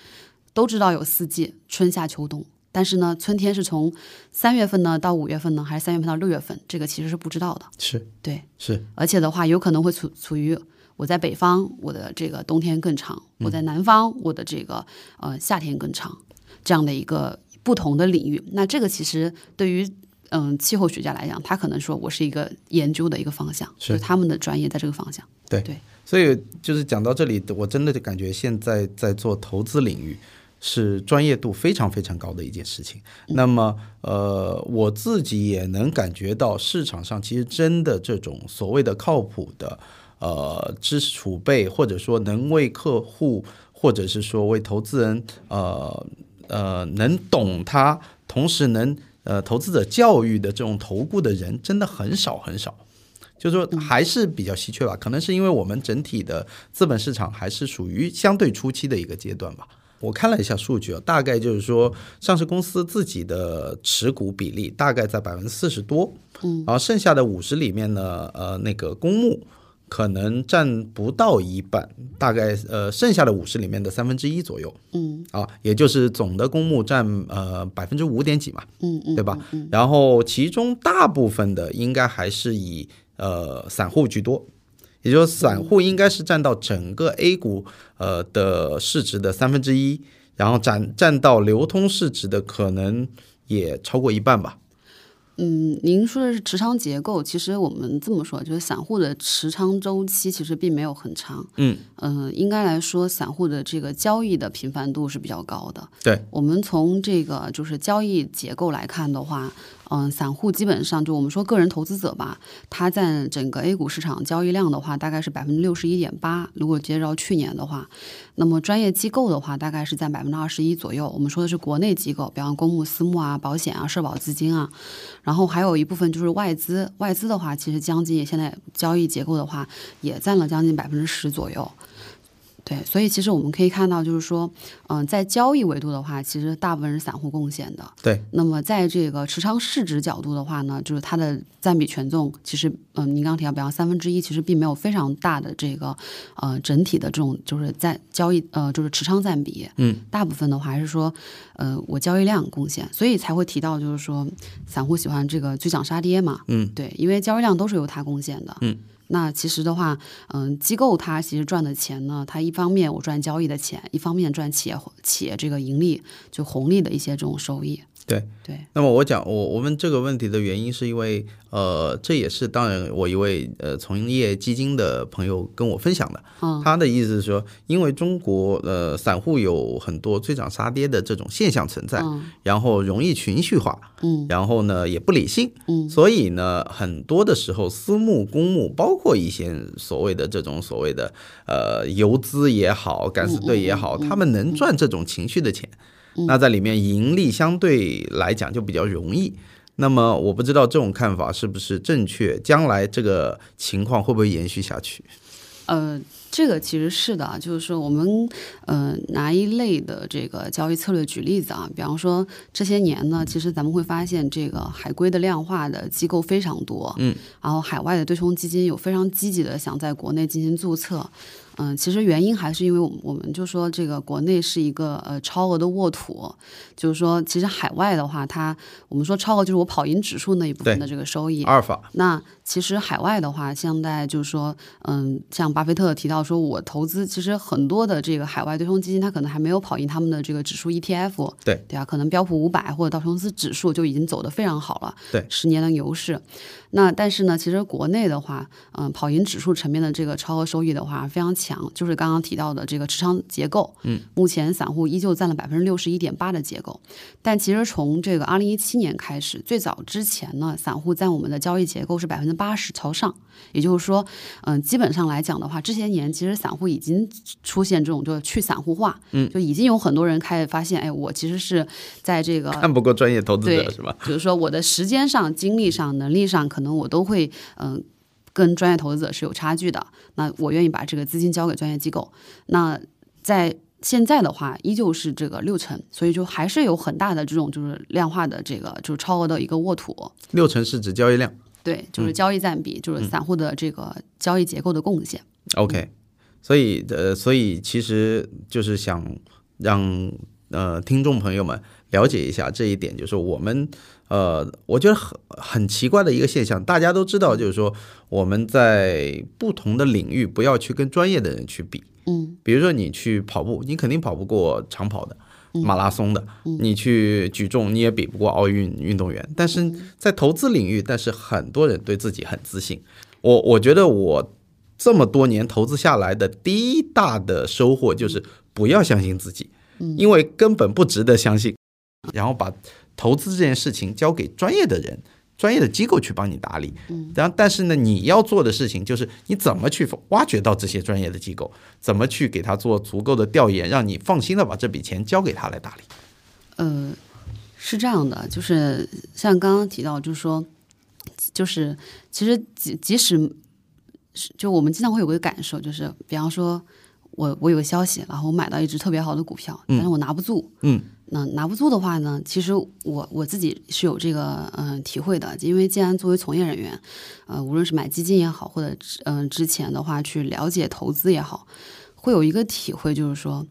S2: 都知道有四季，春夏秋冬，但是呢，春天是从三月份呢到五月份呢，还是三月份到六月份，这个其实是不知道的。
S1: 是
S2: 对，
S1: 是，
S2: 而且的话，有可能会处处于我在北方，我的这个冬天更长；我在南方，我的这个呃夏天更长，这样的一个不同的领域。那这个其实对于嗯气候学家来讲，他可能说我是一个研究的一个方向，
S1: 是
S2: 他们的专业在这个方向。
S1: 对
S2: 对
S1: 所以就是讲到这里，我真的就感觉现在在做投资领域是专业度非常非常高的一件事情。那么，呃，我自己也能感觉到市场上其实真的这种所谓的靠谱的呃知识储备，或者说能为客户或者是说为投资人呃呃能懂他，同时能呃投资者教育的这种投顾的人，真的很少很少。就是说还是比较稀缺吧，可能是因为我们整体的资本市场还是属于相对初期的一个阶段吧。我看了一下数据啊，大概就是说上市公司自己的持股比例大概在百分之四十多，嗯，然后剩下的五十里面呢，呃，那个公募可能占不到一半，大概呃剩下的五十里面的三分之一左右，
S2: 嗯，
S1: 啊，也就是总的公募占呃百分之五点几嘛，
S2: 嗯嗯，
S1: 对吧？然后其中大部分的应该还是以呃散户居多，也就是说散户应该是占到整个 A 股呃的市值的三分之一，然后占占到流通市值的可能也超过一半吧。
S2: 嗯，您说的是持仓结构，其实我们这么说，就是散户的持仓周期其实并没有很长。
S1: 嗯
S2: 嗯、应该来说，散户的这个交易的频繁度是比较高的。
S1: 对，
S2: 我们从这个就是交易结构来看的话，嗯、散户基本上就我们说个人投资者吧，他占整个 A 股市场交易量的话，大概是百分之六十一点八。如果接着去年的话，那么专业机构的话，大概是占百分之二十一左右。我们说的是国内机构，比方公募、私募啊、保险啊、社保资金啊，然后还有一部分就是外资，外资的话，其实将近现在交易结构的话，也占了将近百分之十左右。对，所以其实我们可以看到，就是说，嗯、在交易维度的话，其实大部分是散户贡献的。
S1: 对，
S2: 那么在这个持仓市值角度的话呢，就是它的占比权重，其实，嗯、您刚刚提到，比方三分之一，其实并没有非常大的这个，呃，整体的这种就是在交易，呃，就是持仓占比。
S1: 嗯，
S2: 大部分的话还是说，呃，我交易量贡献，所以才会提到，就是说，散户喜欢这个追涨杀跌嘛。
S1: 嗯，
S2: 对，因为交易量都是由它贡献的。
S1: 嗯。
S2: 那其实的话，嗯，机构它其实赚的钱呢，它一方面我赚交易的钱，一方面赚企业企业这个盈利就红利的一些这种收益。
S1: 对。
S2: 对，
S1: 那么我讲我我问这个问题的原因，是因为呃，这也是当然我一位呃从业基金的朋友跟我分享的，
S2: 嗯。
S1: 他的意思是说，因为中国呃散户有很多追涨杀跌的这种现象存在，
S2: 嗯。
S1: 然后容易情绪化，
S2: 嗯。
S1: 然后呢也不理性，
S2: 嗯。
S1: 所以呢很多的时候私募、公募，包括一些所谓的这种所谓的呃游资也好、敢死队也好，他们能赚这种情绪的钱，那在里面盈利相对来讲就比较容易。那么我不知道这种看法是不是正确，将来这个情况会不会延续下去？
S2: 呃，这个其实是的啊，就是说我们呃拿一类的这个交易策略举例子啊，比方说这些年呢，其实咱们会发现这个海归的量化的机构非常多，
S1: 嗯，
S2: 然后海外的对冲基金有非常积极的想在国内进行注册。嗯，其实原因还是因为我们我们就说这个国内是一个呃超额的沃土，就是说其实海外的话，它我们说超额就是我跑赢指数那一部分的这个收益，
S1: 阿尔法，
S2: 那其实海外的话，现在就是说，嗯，像巴菲特提到说，我投资其实很多的这个海外对冲基金，它可能还没有跑赢他们的这个指数 ETF，
S1: 对
S2: 对啊，可能标普五百或者道琼斯指数就已经走得非常好了，
S1: 对
S2: 十年的牛市。那但是呢，其实国内的话，嗯，跑赢指数层面的这个超额收益的话非常强，就是刚刚提到的这个持仓结构，嗯，目前散户依旧占了百分之六十一点八的结构，但其实从这个二零一七年开始，最早之前呢，散户在我们的交易结构是百分之八十朝上，也就是说，嗯、基本上来讲的话，这些年其实散户已经出现这种就是去散户化，嗯，就已经有很多人开始发现，哎，我其实是在这个
S1: 看不过专业投资者是吧？
S2: 就是说我的时间上、精力上、能力上，可能我都会嗯、跟专业投资者是有差距的。那我愿意把这个资金交给专业机构。那在现在的话，依旧是这个六成，所以就还是有很大的这种就是量化的这个就是超额的一个沃土。
S1: 六成是指交易量
S2: 对，就是交易占比，就是散户的这个交易结构的贡献。
S1: ，OK，所以呃，所以其实就是想让呃听众朋友们了解一下这一点，就是我们呃，我觉得很很奇怪的一个现象，大家都知道，就是说我们在不同的领域不要去跟专业的人去比，
S2: 嗯。
S1: 比如说你去跑步，你肯定跑不过长跑的。马拉松的，你去举重你也比不过奥运运动员，但是在投资领域，但是很多人对自己很自信。我我觉得我这么多年投资下来的第一大的收获就是不要相信自己，因为根本不值得相信，然后把投资这件事情交给专业的人。专业的机构去帮你打理，然后但是呢，你要做的事情就是你怎么去挖掘到这些专业的机构，怎么去给他做足够的调研，让你放心的把这笔钱交给他来打理。
S2: 呃，是这样的，就是像刚刚提到，就是说，就是其实即即使是就我们经常会有个感受，就是比方说。我我有个消息，然后我买到一只特别好的股票，但是我拿不住。
S1: 嗯，
S2: 那拿不住的话呢，其实我我自己是有这个嗯、呃体会的，因为既然作为从业人员，呃，无论是买基金也好，或者嗯、呃之前的话去了解投资也好，会有一个体会，就是说。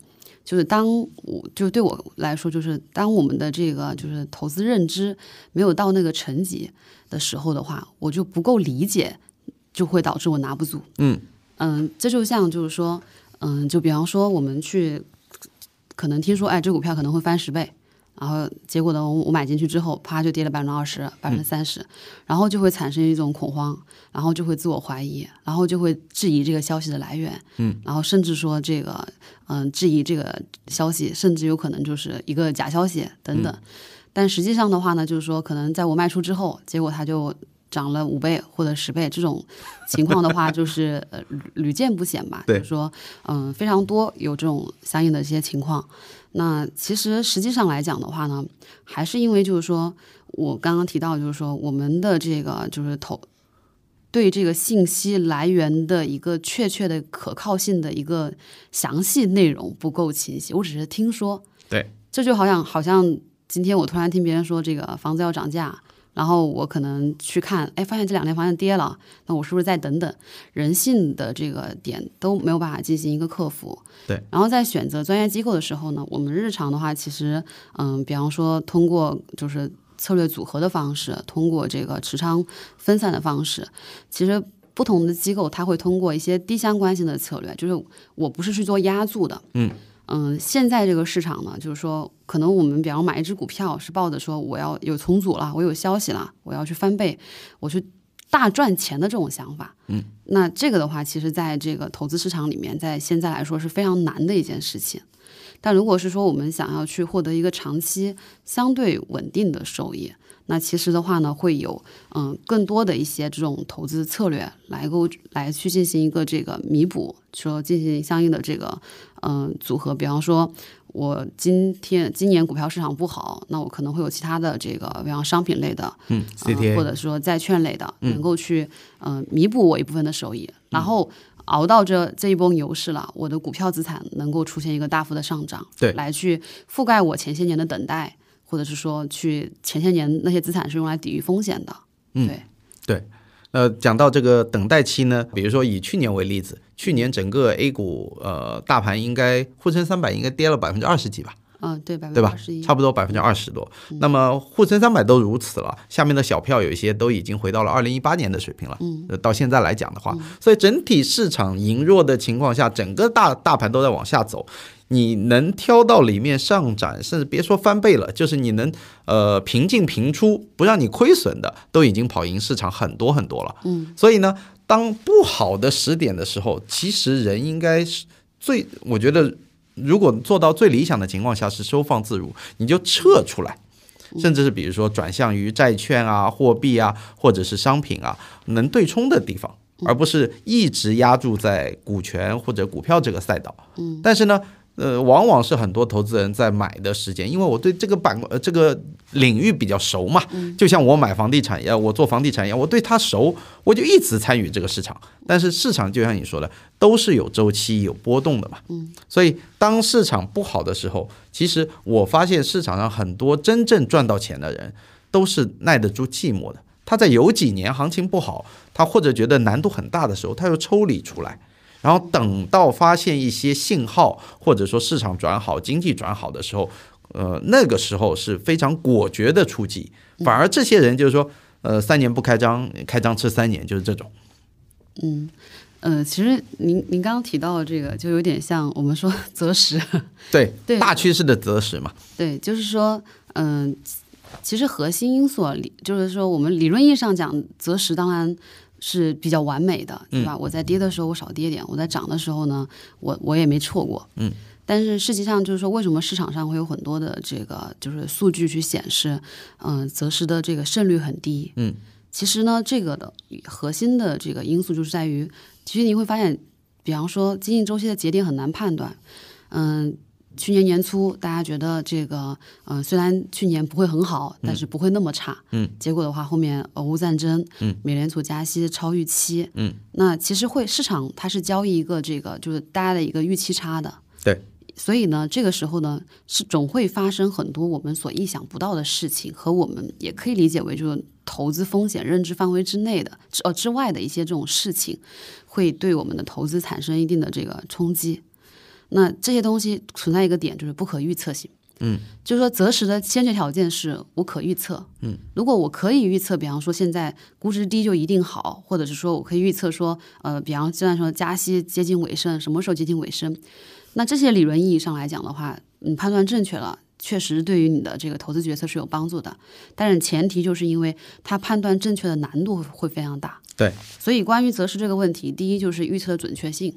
S2: 就是当我就对我来说，就是当我们的这个就是投资认知没有到那个层级的时候的话，我就不够理解，就会导致我拿不住。
S1: 嗯
S2: 嗯，这就像就是说，嗯，就比方说我们去，可能听说，哎，这股票可能会翻十倍，然后结果呢，我我买进去之后，啪就跌了百分之二十、百分之三十，然后就会产生一种恐慌，然后就会自我怀疑，然后就会质疑这个消息的来源，
S1: 嗯，
S2: 然后甚至说这个，嗯，质疑这个消息，甚至有可能就是一个假消息等等。但实际上的话呢，就是说，可能在我卖出之后，结果它就涨了五倍或者十倍，这种情况的话，<laughs> 就是呃屡屡见不鲜吧。
S1: 对
S2: 就是说，嗯、非常多有这种相应的一些情况。那其实实际上来讲的话呢，还是因为就是说我刚刚提到，就是说我们的这个就是投对这个信息来源的一个确切的可靠性的一个详细内容不够清晰，我只是听说。
S1: 对，
S2: 这就好像好像今天我突然听别人说这个房子要涨价，然后我可能去看，哎，发现这两天房价跌了，那我是不是再等等？人性的这个点都没有办法进行一个克服。
S1: 对，
S2: 然后在选择专业机构的时候呢，我们日常的话，其实嗯，比方说通过就是策略组合的方式，通过这个持仓分散的方式，其实。不同的机构，它会通过一些低相关性的策略，就是我不是去做押注的，
S1: 嗯
S2: 嗯，现在这个市场呢，就是说，可能我们比方买一只股票，是抱着说我要有重组了，我有消息了，我要去翻倍，我去大赚钱的这种想法。
S1: 嗯，
S2: 那这个的话，其实在这个投资市场里面，在现在来说是非常难的一件事情。但如果是说我们想要去获得一个长期相对稳定的收益，那其实的话呢，会有嗯更多的一些这种投资策略来够来去进行一个这个弥补，说进行相应的这个嗯组合。比方说，我今天今年股票市场不好，那我可能会有其他的这个，比方商品类的，
S1: 嗯
S2: 或者说债券类的，能够去嗯、呃弥补我一部分的收益，然后。熬到这这一波牛市了，我的股票资产能够出现一个大幅的上涨，
S1: 对
S2: 来去覆盖我前些年的等待，或者是说去前些年那些资产是用来抵御风险的，
S1: 嗯
S2: 对，
S1: 对，呃，讲到这个等待期呢，比如说以去年为例子，去年整个 A 股呃大盘应该沪深三百应该跌了百分之二十几吧，
S2: 嗯，对，百分
S1: 对吧
S2: 之二十一，？
S1: 差不多百分之二十多。那么沪深三百都如此了，下面的小票有一些都已经回到了二零一八年的水平了。嗯，到现在来讲的话，所以整体市场羸弱的情况下，整个大大盘都在往下走。你能挑到里面上涨，甚至别说翻倍了，就是你能呃平进平出，不让你亏损的，都已经跑赢市场很多很多了。
S2: 嗯，
S1: 所以呢，当不好的时点的时候，其实人应该是最，我觉得如果做到最理想的情况下是收放自如，你就撤出来，甚至是比如说转向于债券啊、货币啊，或者是商品啊，能对冲的地方，而不是一直压注在股权或者股票这个赛道。嗯，但是呢。呃，往往是很多投资人在买的时间，因为我对这个板呃这个领域比较熟嘛，就像我买房地产一样，我做房地产一样，我对它熟，我就一直参与这个市场。但是市场就像你说的，都是有周期、有波动的嘛。嗯，所以当市场不好的时候，其实我发现市场上很多真正赚到钱的人，都是耐得住寂寞的。他在有几年行情不好，他或者觉得难度很大的时候，他又抽离出来。然后等到发现一些信号，或者说市场转好、经济转好的时候，呃，那个时候是非常果决的出击。反而这些人就是说，呃，三年不开张，开张吃三年，就是这种。
S2: 嗯，呃，其实您您刚刚提到的这个，就有点像我们说择时，
S1: 对，<laughs>
S2: 对
S1: 大趋势的择时嘛。
S2: 对，就是说，嗯、其实核心因素理就是说，我们理论意义上讲，择时当然是比较完美的，对吧？我在跌的时候我少跌点，我在涨的时候呢，我我也没错过，
S1: 嗯。
S2: 但是实际上就是说，为什么市场上会有很多的这个就是数据去显示，嗯、择时的这个胜率很低，
S1: 嗯。
S2: 其实呢，这个的核心的这个因素就是在于，其实你会发现，比方说经济周期的节点很难判断，嗯，去年年初，大家觉得这个，嗯、虽然去年不会很好，但是不会那么差。
S1: 嗯，
S2: 结果的话，后面俄乌战争，
S1: 嗯，
S2: 美联储加息超预期，
S1: 嗯，
S2: 那其实会市场它是交易一个这个就是大家的一个预期差的。
S1: 对，
S2: 所以呢，这个时候呢，是总会发生很多我们所意想不到的事情，和我们也可以理解为就是投资风险认知范围之内的之呃之外的一些这种事情，会对我们的投资产生一定的这个冲击。那这些东西存在一个点，就是不可预测性。
S1: 嗯，
S2: 就是说择时的先决条件是我可预测。嗯，如果我可以预测，比方说现在估值低就一定好，或者是说我可以预测说，呃，比方现在说加息接近尾声，什么时候接近尾声，那这些理论意义上来讲的话，你判断正确了，确实对于你的这个投资决策是有帮助的。但是前提就是因为它判断正确的难度会非常大。
S1: 对，
S2: 所以关于择时这个问题，第一就是预测的准确性，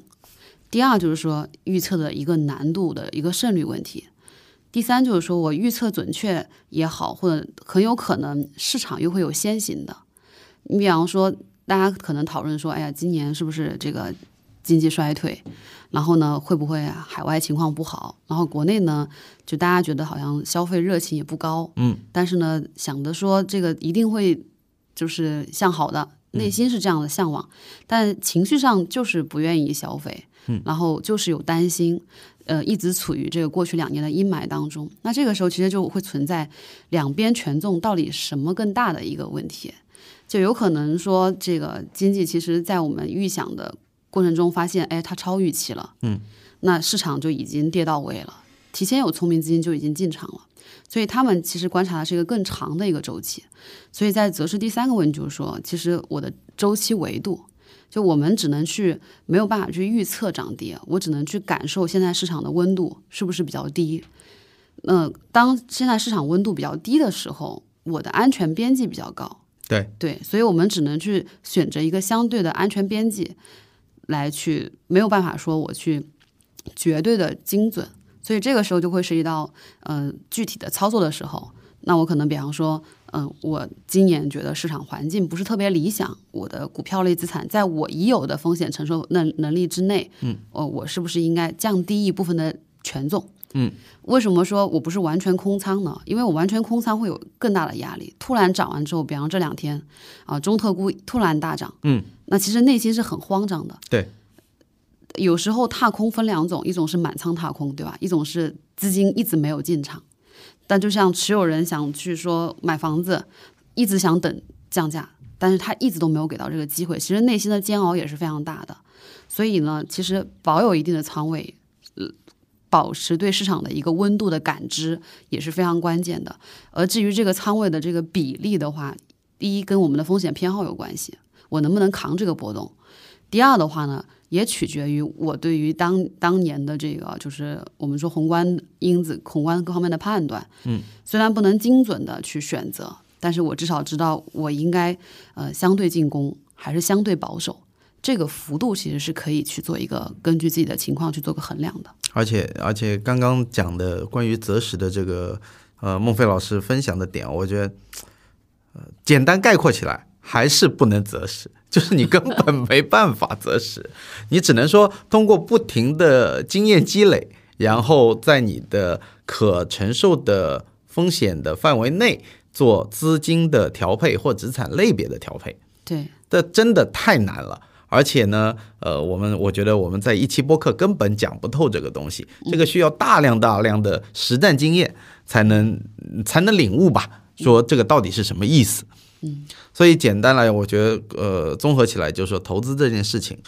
S2: 第二就是说预测的一个难度的一个胜率问题。第三就是说我预测准确也好，或者很有可能市场又会有先行的。你比方说，大家可能讨论说，哎呀，今年是不是这个经济衰退？然后呢，会不会海外情况不好？然后国内呢，就大家觉得好像消费热情也不高，
S1: 嗯，
S2: 但是呢，想着说这个一定会就是向好的，内心是这样的向往，但情绪上就是不愿意消费，嗯，然后就是有担心，呃，一直处于这个过去两年的阴霾当中。那这个时候其实就会存在两边权重到底什么更大的一个问题，就有可能说这个经济其实在我们预想的过程中发现，哎，它超预期了，
S1: 嗯，
S2: 那市场就已经跌到位了，提前有聪明资金就已经进场了。所以他们其实观察的是一个更长的一个周期，所以在则是第三个问题就是说，其实我的周期维度，就我们只能去没有办法去预测涨跌，我只能去感受现在市场的温度是不是比较低。呃，当现在市场温度比较低的时候，我的安全边际比较高，
S1: 对
S2: 对，所以我们只能去选择一个相对的安全边际来去，没有办法说我去绝对的精准。所以这个时候就会涉及到，呃，具体的操作的时候，那我可能比方说，嗯、我今年觉得市场环境不是特别理想，我的股票类资产在我已有的风险承受能能力之内，嗯，呃，我是不是应该降低一部分的权重？
S1: 嗯，
S2: 为什么说我不是完全空仓呢？因为我完全空仓会有更大的压力。突然涨完之后，比方这两天啊，中特估突然大涨，
S1: 嗯，
S2: 那其实内心是很慌张的。
S1: 对，
S2: 有时候踏空分两种，一种是满仓踏空，对吧？一种是资金一直没有进场，但就像持有人想去说买房子，一直想等降价，但是他一直都没有给到这个机会，其实内心的煎熬也是非常大的。所以呢，其实保有一定的仓位，呃，保持对市场的一个温度的感知也是非常关键的。而至于这个仓位的这个比例的话，第一跟我们的风险偏好有关系，我能不能扛这个波动；第二的话呢，也取决于我对于当当年的这个就是我们说宏观因子、宏观各方面的判断。
S1: 嗯，
S2: 虽然不能精准的去选择，但是我至少知道我应该呃相对进攻还是相对保守。这个幅度其实是可以去做一个根据自己的情况去做个衡量的。
S1: 而且而且刚刚讲的关于择时的这个呃孟非老师分享的点，我觉得呃简单概括起来还是不能择时，<laughs> 就是你根本没办法择时，你只能说通过不停的经验积累，然后在你的可承受的风险的范围内做资金的调配或资产类别的调配。
S2: 对，
S1: 这真的太难了。而且呢，呃，我们我觉得我们在一期播客根本讲不透这个东西，这个需要大量大量的实战经验才能才能领悟吧，说这个到底是什么意思。
S2: 嗯，嗯
S1: 所以简单来，我觉得呃，综合起来就是说，投资这件事情，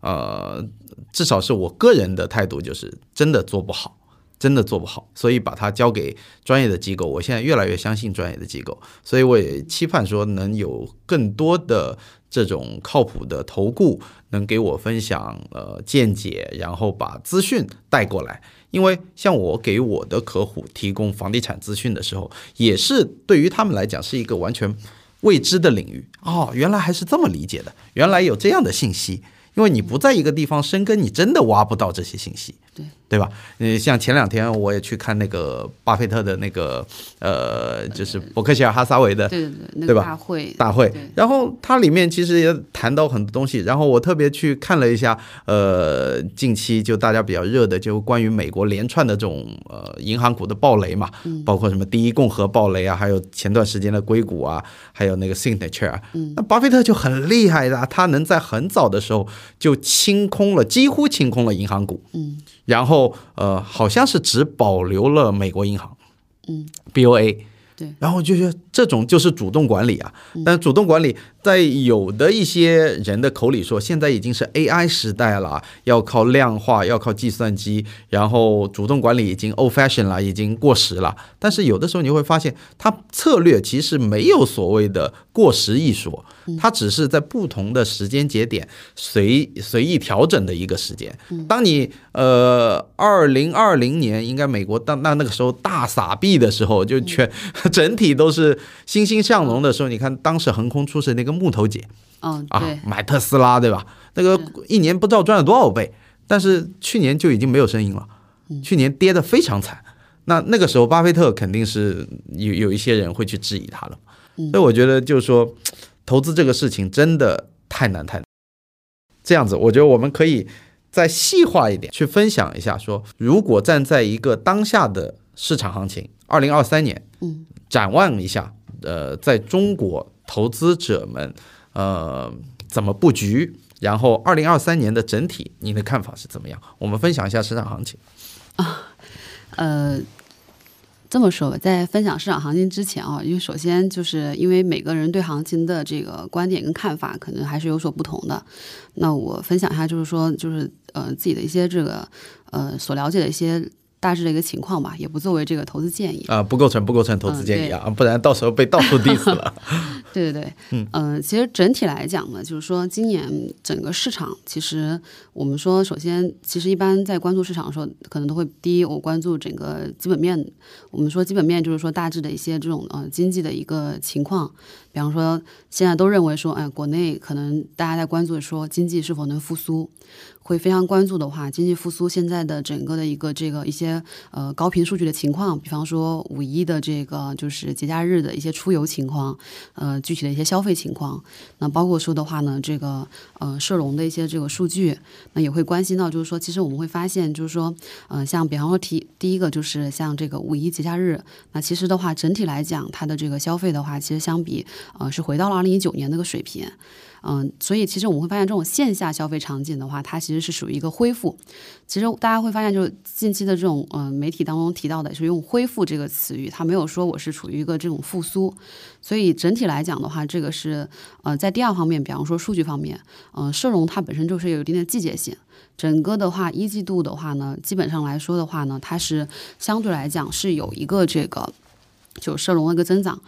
S1: 呃，至少是我个人的态度，就是真的做不好。真的做不好，所以把它交给专业的机构。我现在越来越相信专业的机构，所以我也期盼说能有更多的这种靠谱的投顾能给我分享呃见解，然后把资讯带过来。因为像我给我的客户提供房地产资讯的时候，也是对于他们来讲是一个完全未知的领域哦，原来还是这么理解的，原来有这样的信息。因为你不在一个地方生根，你真的挖不到这些信息。
S2: 对。
S1: 对吧？呃，像前两天我也去看那个巴菲特的那个呃，就是伯克希尔哈撒韦的
S2: 对对对，
S1: 吧
S2: 个大会
S1: 大会，然后它里面其实也谈到很多东西，然后我特别去看了一下，呃，近期就大家比较热的，就关于美国连串的这种呃银行股的暴雷嘛，包括什么第一共和暴雷啊，还有前段时间的硅谷啊，还有那个 Signature 啊，那巴菲特就很厉害的啊，他能在很早的时候就清空了，几乎清空了银行股，
S2: 嗯
S1: 然后呃，好像是只保留了美国银行，
S2: 嗯
S1: ，BOA。
S2: 对，
S1: 然后就觉得这种就是主动管理啊，但主动管理在有的一些人的口里说，现在已经是 AI 时代了，要靠量化，要靠计算机，然后主动管理已经 old fashion 了，已经过时了。但是有的时候你会发现，它策略其实没有所谓的过时一说，它只是在不同的时间节点随随意调整的一个时间。当你呃二零二零年应该美国当那那个时候大撒币的时候，就全 <laughs> 整体都是欣欣向荣的时候，你看当时横空出世那个木头姐
S2: 嗯
S1: 啊，买特斯拉对吧？那个一年不知道赚了多少倍，但是去年就已经没有声音了，去年跌得非常惨。那那个时候，巴菲特肯定是有有一些人会去质疑他了，所以我觉得就是说，投资这个事情真的太难太难。这样子，我觉得我们可以再细化一点去分享一下说，如果站在一个当下的市场行情，二零二三年，
S2: 嗯，
S1: 展望一下，呃，在中国投资者们，呃，怎么布局？然后，二零二三年的整体，您的看法是怎么样？我们分享一下市场行情啊。
S2: 呃，这么说吧，在分享市场行情之前啊，因为首先就是因为每个人对行情的这个观点跟看法可能还是有所不同的。那我分享一下，就是说，就是呃自己的一些这个呃所了解的一些大致的一个情况吧，也不作为这个投资建议。
S1: 啊、不构成不构成投资建议啊，不然到时候被到处 diss <laughs> 了。
S2: 对对对，嗯呃，其实整体来讲呢，就是说今年整个市场，其实我们说，首先，其实一般在关注市场的时候，可能都会第一，我关注整个基本面。我们说基本面就是说大致的一些这种呃经济的一个情况，比方说现在都认为说，哎、国内可能大家在关注说经济是否能复苏，会非常关注的话，经济复苏现在的整个的一个这个一些呃高频数据的情况，比方说五一的这个就是节假日的一些出游情况，呃具体的一些消费情况，那包括说的话呢，这个呃社融的一些这个数据，那也会关心到，就是说其实我们会发现，就是说呃像比方说提第一个就是像这个五一节假日，那其实的话整体来讲，它的这个消费的话，其实相比呃是回到了二零一九年那个水平。嗯，所以其实我们会发现，这种线下消费场景的话，它其实是属于一个恢复。其实大家会发现，就是近期的这种呃媒体当中提到的是用“恢复”这个词语，它没有说我是处于一个这种复苏。所以整体来讲的话，这个是呃在第二方面，比方说数据方面，呃社融它本身就是有一定的季节性。整个的话，一季度的话呢，基本上来说的话呢，它是相对来讲是有一个这个。就社融的一个增长，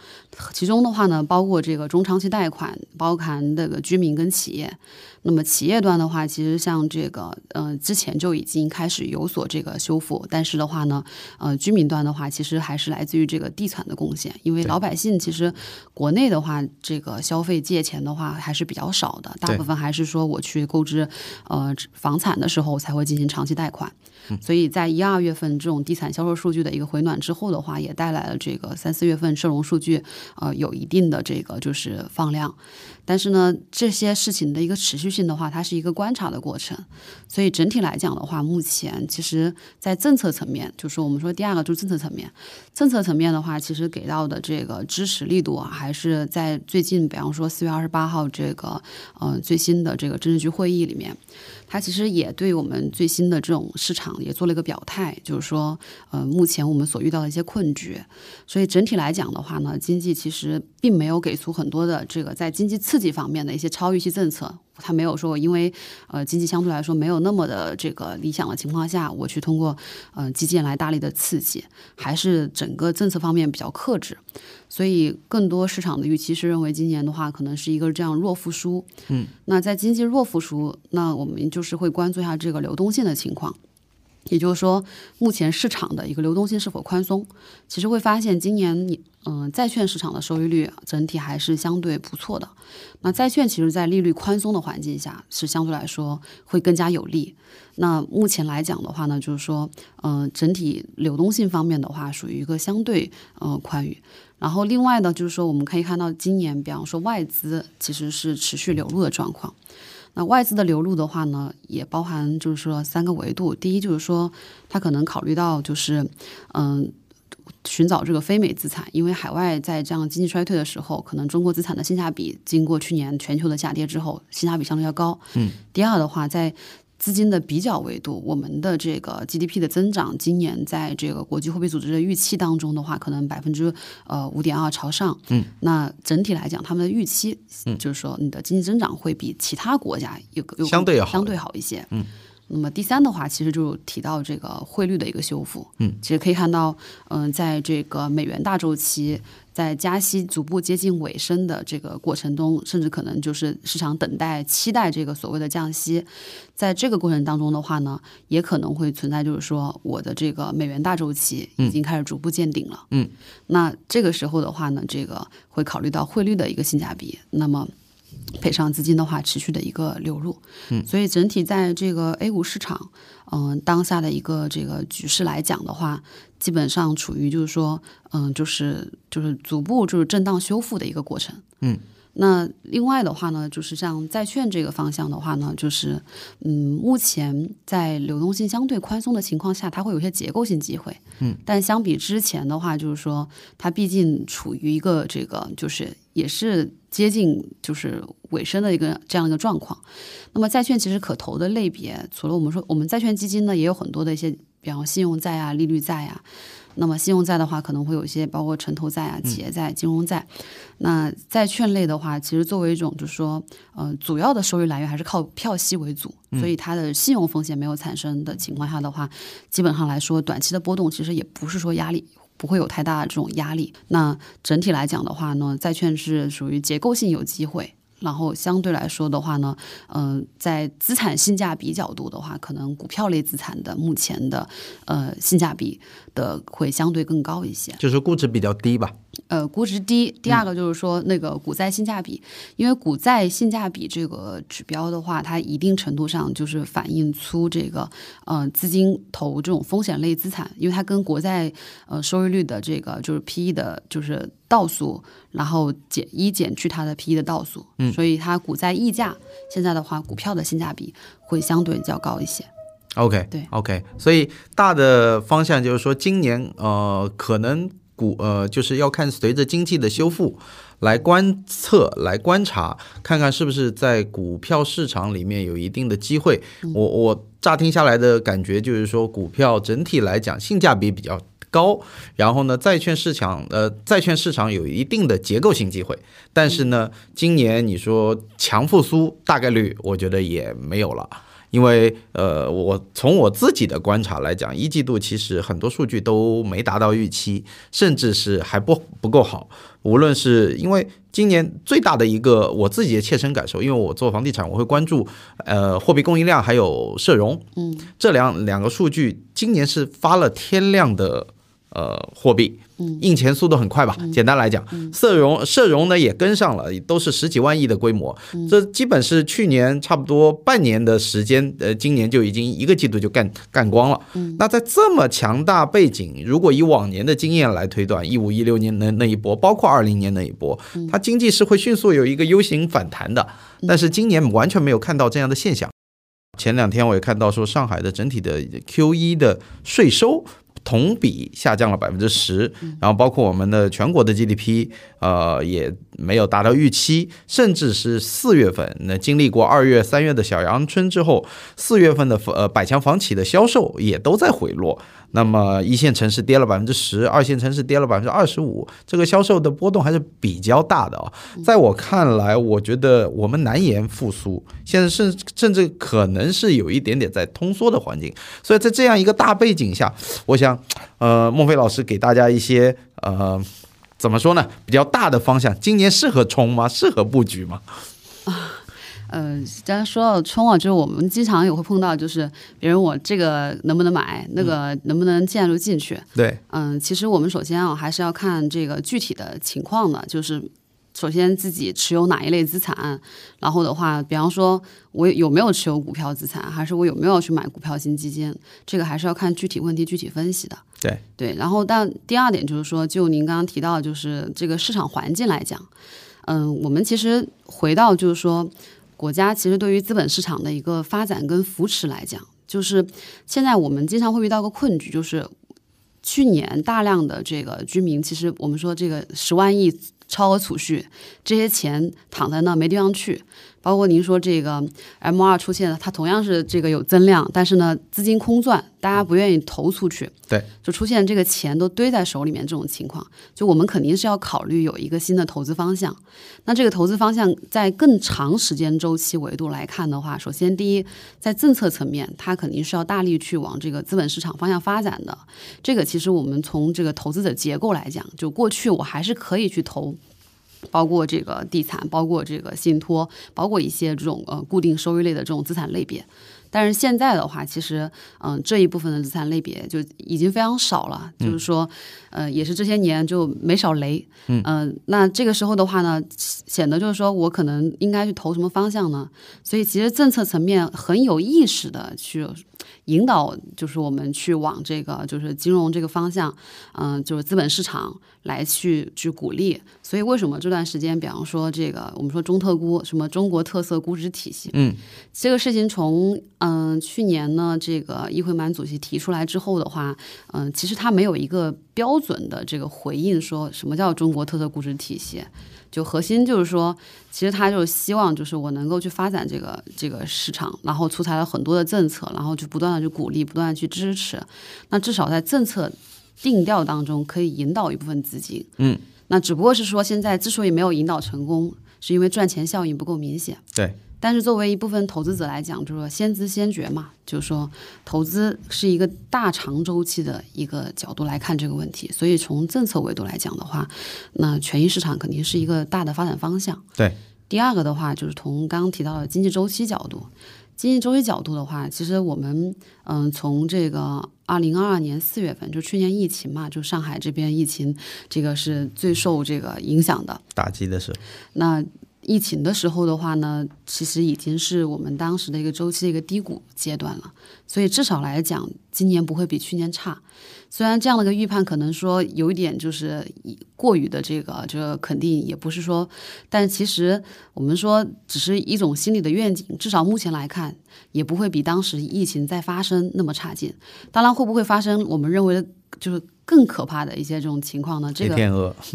S2: 其中的话呢，包括这个中长期贷款，包含这个居民跟企业。那么企业端的话，其实像这个呃之前就已经开始有所这个修复，但是的话呢，呃居民端的话，其实还是来自于这个地产的贡献，因为老百姓其实国内的话，这个消费借钱的话还是比较少的，大部分还是说我去购置呃房产的时候才会进行长期贷款。所以在一二月份这种地产销售数据的一个回暖之后的话，也带来了这个三四月份社融数据，呃，有一定的这个就是放量。但是呢，这些事情的一个持续性的话，它是一个观察的过程。所以整体来讲的话，目前其实在政策层面，就是我们说第二个就是政策层面，政策层面的话，其实给到的这个支持力度啊，还是在最近，比方说四月二十八号这个呃最新的这个政治局会议里面。它其实也对我们最新的这种市场也做了一个表态，就是说，呃，目前我们所遇到的一些困局，所以整体来讲的话呢，经济其实并没有给出很多的这个在经济刺激方面的一些超预期政策。它没有说，因为呃经济相对来说没有那么的这个理想的情况下，我去通过呃基建来大力的刺激，还是整个政策方面比较克制。所以更多市场的预期是认为今年的话可能是一个这样弱复苏。嗯，那在经济弱复苏，那我们就是会关注一下这个流动性的情况。也就是说，目前市场的一个流动性是否宽松？其实会发现，今年你嗯，债券市场的收益率整体还是相对不错的。那债券其实，在利率宽松的环境下，是相对来说会更加有利。那目前来讲的话呢，就是说，嗯，整体流动性方面的话，属于一个相对呃宽裕。然后另外呢，就是说，我们可以看到今年，比方说外资其实是持续流入的状况。那外资的流入的话呢，也包含就是说三个维度。第一就是说，它可能考虑到就是嗯，寻找这个非美资产，因为海外在这样经济衰退的时候，可能中国资产的性价比经过去年全球的下跌之后，性价比相对要高。
S1: 嗯。
S2: 第二的话，在资金的比较维度，我们的这个 GDP 的增长，今年在这个国际货币组织的预期当中的话，可能百分之呃五点二朝上。
S1: 嗯，
S2: 那整体来讲，他们的预期，嗯，就是说你的经济增长会比其他国家有有
S1: 相对好，
S2: 相对好一些。
S1: 嗯。
S2: 那么第三的话，其实就提到这个汇率的一个修复。
S1: 嗯，
S2: 其实可以看到，嗯，在这个美元大周期在加息逐步接近尾声的这个过程中，甚至可能就是市场等待、期待这个所谓的降息，在这个过程当中的话呢，也可能会存在，就是说我的这个美元大周期已经开始逐步见顶了。
S1: 嗯，
S2: 那这个时候的话呢，这个会考虑到汇率的一个性价比。那么。配上资金的话，持续的一个流入，
S1: 嗯，
S2: 所以整体在这个 A 股市场，嗯，当下的一个这个局势来讲的话，基本上处于就是说，嗯，就是就是逐步就是震荡修复的一个过程，
S1: 嗯。
S2: 那另外的话呢，就是像债券这个方向的话呢，就是嗯，目前在流动性相对宽松的情况下，它会有些结构性机会，
S1: 嗯，
S2: 但相比之前的话，就是说它毕竟处于一个这个就是也是接近就是尾声的一个这样一个状况。那么债券其实可投的类别，除了我们说我们债券基金呢，也有很多的一些，比方信用债啊、利率债啊。那么信用债的话，可能会有一些包括城投债啊、企业债、金融债。那债券类的话，其实作为一种就是说，呃，主要的收益来源还是靠票息为主，所以它的信用风险没有产生的情况下的话，基本上来说，短期的波动其实也不是说压力不会有太大的这种压力。那整体来讲的话呢，债券是属于结构性有机会。然后相对来说的话呢，嗯，在资产性价比角度的话，可能股票类资产的目前的呃性价比的会相对更高一些，
S1: 就是估值比较低吧。
S2: 呃，估值低。第二个就是说那个股债性价比，因为股债性价比这个指标的话，它一定程度上就是反映出这个呃资金投这种风险类资产，因为它跟国债呃收益率的这个就是 P E 的，就是倒数，然后减一减去它的 P E 的倒数，
S1: 嗯，
S2: 所以它股债溢价现在的话，股票的性价比会相对较高一些。
S1: OK，
S2: 对
S1: ，OK，所以大的方向就是说，今年呃可能。股呃，就是要看随着经济的修复来观测、来观察，看看是不是在股票市场里面有一定的机会。我我乍听下来的感觉就是说，股票整体来讲性价比比较高，然后呢，债券市场呃，债券市场有一定的结构性机会。但是呢，今年你说强复苏大概率，我觉得也没有了。因为呃，我从我自己的观察来讲，一季度其实很多数据都没达到预期，甚至是还不不够好。无论是因为今年最大的一个我自己的切身感受，因为我做房地产，我会关注呃货币供应量还有社融，
S2: 嗯，
S1: 这两两个数据今年是发了天量的呃货币。印钱速度很快吧？简单来讲，社融社融呢也跟上了，都是十几万亿的规模。这基本是去年差不多半年的时间，呃，今年就已经一个季度就干干光了。那在这么强大背景，如果以往年的经验来推断，一五一六年那那一波，包括二零年那一波，它经济是会迅速有一个 U 型反弹的。但是今年完全没有看到这样的现象。前两天我也看到说，上海的整体的 Q 一的税收。同比下降了百分之十，然后包括我们的全国的 GDP，呃，也没有达到预期，甚至是四月份，那经历过二月、三月的小阳春之后，四月份的呃百强房企的销售也都在回落。那么一线城市跌了百分之十，二线城市跌了百分之二十五，这个销售的波动还是比较大的啊。在我看来，我觉得我们难言复苏，现在甚甚至可能是有一点点在通缩的环境。所以在这样一个大背景下，我想，呃，孟非老师给大家一些呃，怎么说呢？比较大的方向，今年适合冲吗？适合布局吗？
S2: 啊。呃，刚刚说到冲啊，就是我们经常也会碰到，就是别人我这个能不能买，那个能不能介入进去？
S1: 对，
S2: 嗯，其实我们首先啊，还是要看这个具体的情况的，就是首先自己持有哪一类资产，然后的话，比方说我有没有持有股票资产，还是我有没有去买股票型基金，这个还是要看具体问题具体分析的。
S1: 对
S2: 对，然后但第二点就是说，就您刚刚提到，就是这个市场环境来讲，嗯，我们其实回到就是说，国家其实对于资本市场的一个发展跟扶持来讲，就是现在我们经常会遇到个困局，就是去年大量的这个居民，其实我们说这个十万亿超额储蓄，这些钱躺在那没地方去。包括您说这个 M 二出现了，它同样是这个有增量，但是呢资金空转，大家不愿意投出去，
S1: 对，
S2: 就出现这个钱都堆在手里面这种情况。就我们肯定是要考虑有一个新的投资方向。那这个投资方向在更长时间周期维度来看的话，首先第一，在政策层面，它肯定是要大力去往这个资本市场方向发展的。这个其实我们从这个投资者结构来讲，就过去我还是可以去投。包括这个地产，包括这个信托，包括一些这种呃固定收益类的这种资产类别。但是现在的话，其实嗯这一部分的资产类别就已经非常少了，就是说呃也是这些年就没少雷。嗯，那这个时候的话呢，显得就是说我可能应该去投什么方向呢？所以其实政策层面很有意识的去。引导就是我们去往这个就是金融这个方向，嗯，就是资本市场来去去鼓励。所以为什么这段时间，比方说这个我们说中特估，什么中国特色估值体系，
S1: 嗯，
S2: 这个事情从嗯去年呢这个易会满主席提出来之后的话，嗯，其实他没有一个标准的这个回应，说什么叫中国特色估值体系。就核心就是说，其实他就希望就是我能够去发展这个这个市场，然后出台了很多的政策，然后就不断的去鼓励，不断的去支持。那至少在政策定调当中，可以引导一部分资金。
S1: 嗯，
S2: 那只不过是说，现在之所以没有引导成功，是因为赚钱效应不够明显。
S1: 对。
S2: 但是作为一部分投资者来讲，就是说先知先觉嘛，就是说投资是一个大长周期的一个角度来看这个问题，所以从政策维度来讲的话，那权益市场肯定是一个大的发展方向。
S1: 对，
S2: 第二个的话就是从刚刚提到的经济周期角度，经济周期角度的话，其实我们嗯从这个二零二二年四月份，就去年疫情嘛，就上海这边疫情这个是最受这个影响的
S1: 打击的是
S2: 那。疫情的时候的话呢，其实已经是我们当时的一个周期的一个低谷阶段了，所以至少来讲，今年不会比去年差。虽然这样的一个预判可能说有一点就是过于的这个这个肯定，也不是说，但其实我们说只是一种心理的愿景，至少目前来看，也不会比当时疫情再发生那么差劲。当然，会不会发生我们认为的就是更可怕的一些这种情况呢？这个